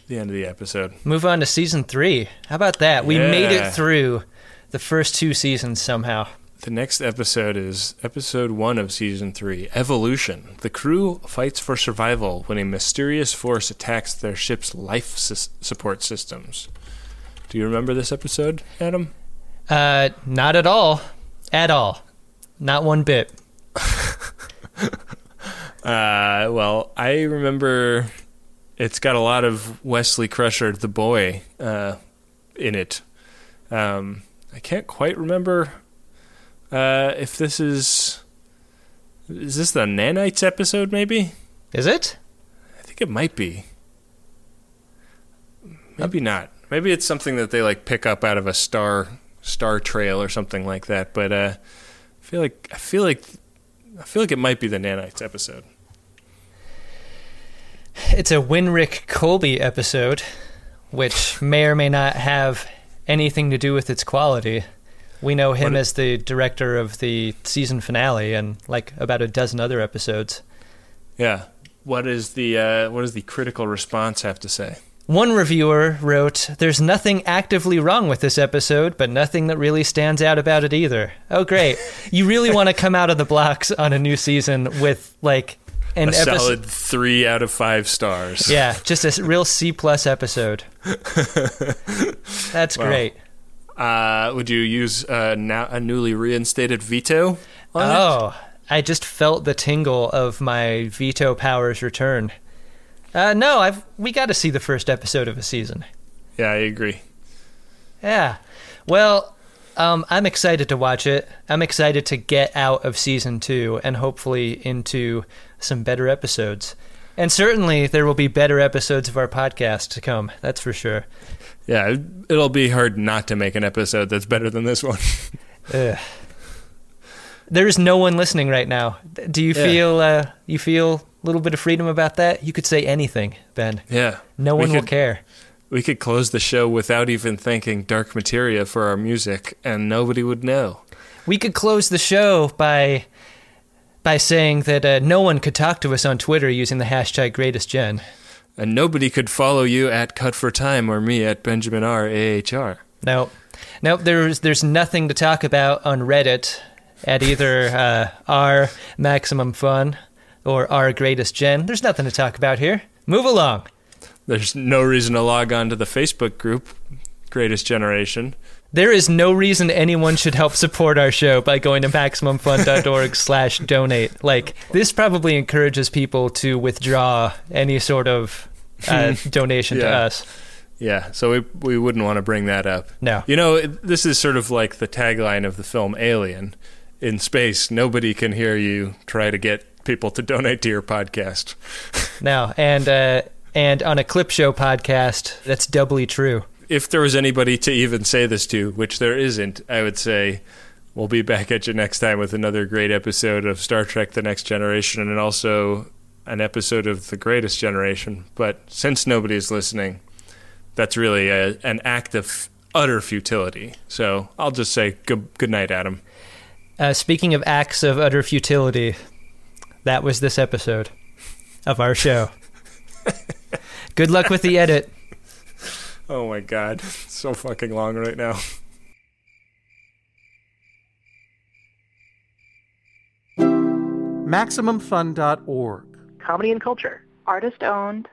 the end of the episode. Move on to season three. How about that? We made it through the first two seasons somehow. The next episode is episode one of season three Evolution. The crew fights for survival when a mysterious force attacks their ship's life sus- support systems. Do you remember this episode, Adam? Uh, not at all. At all. Not one bit. Uh, well, I remember it's got a lot of Wesley Crusher, the boy, uh, in it. Um, I can't quite remember uh, if this is. Is this the Nanites episode, maybe? Is it? I think it might be. Maybe not. Maybe it's something that they like pick up out of a star star trail or something like that. But uh, I feel like I feel like I feel like it might be the Nanites episode. It's a Winrich Kolbe episode, which may or may not have anything to do with its quality. We know him What- as the director of the season finale and like about a dozen other episodes. Yeah. What is the uh, what does the critical response have to say? One reviewer wrote, There's nothing actively wrong with this episode, but nothing that really stands out about it either. Oh, great. You really want to come out of the blocks on a new season with, like, an a episode. solid three out of five stars. Yeah, just a real C plus episode. That's Wow. great. Uh, would you use uh, now a newly reinstated veto? On it? Oh, I just felt the tingle of my veto powers return. Uh, no, I've we got to see the first episode of a season. Yeah, I agree. Yeah. Well, um, I'm excited to watch it. I'm excited to get out of season two and hopefully into some better episodes. And certainly there will be better episodes of our podcast to come. That's for sure. Yeah, it- it'll be hard not to make an episode that's better than this one. Ugh. There's no one listening right now. Do you Yeah. feel uh, you feel little bit of freedom about that? You could say anything, Ben. yeah. No one will care. We could close the show without even thanking Dark Materia for our music, and nobody would know. We could close the show by by saying that uh, no one could talk to us on Twitter using the hashtag GreatestGen. And nobody could follow you at Cut for Time or me at Benjamin R A H R. No, no. There's there's nothing to talk about on Reddit at either uh, our maximum fun or our greatest gen. There's nothing to talk about here. Move along. There's no reason to log on to the Facebook group, Greatest Generation. There is no reason anyone should help support our show by going to maximumfun.org slash donate. Like, this probably encourages people to withdraw any sort of uh, donation to us. Yeah, so we we wouldn't want to bring that up. No. You know, it- this is sort of like the tagline of the film Alien. In space, nobody can hear you try to get people to donate to your podcast. Now, and, uh, and on a Clip Show podcast, that's doubly true. If there was anybody to even say this to, which there isn't, I would say we'll be back at you next time with another great episode of Star Trek The Next Generation and also an episode of The Greatest Generation. But since nobody is listening, that's really a, an act of utter futility. So I'll just say good, good night, Adam. Uh, speaking of acts of utter futility, that was this episode of our show. Good luck with the edit. Oh my god, it's so fucking long right now. MaximumFun.org. Comedy and culture. Artist owned.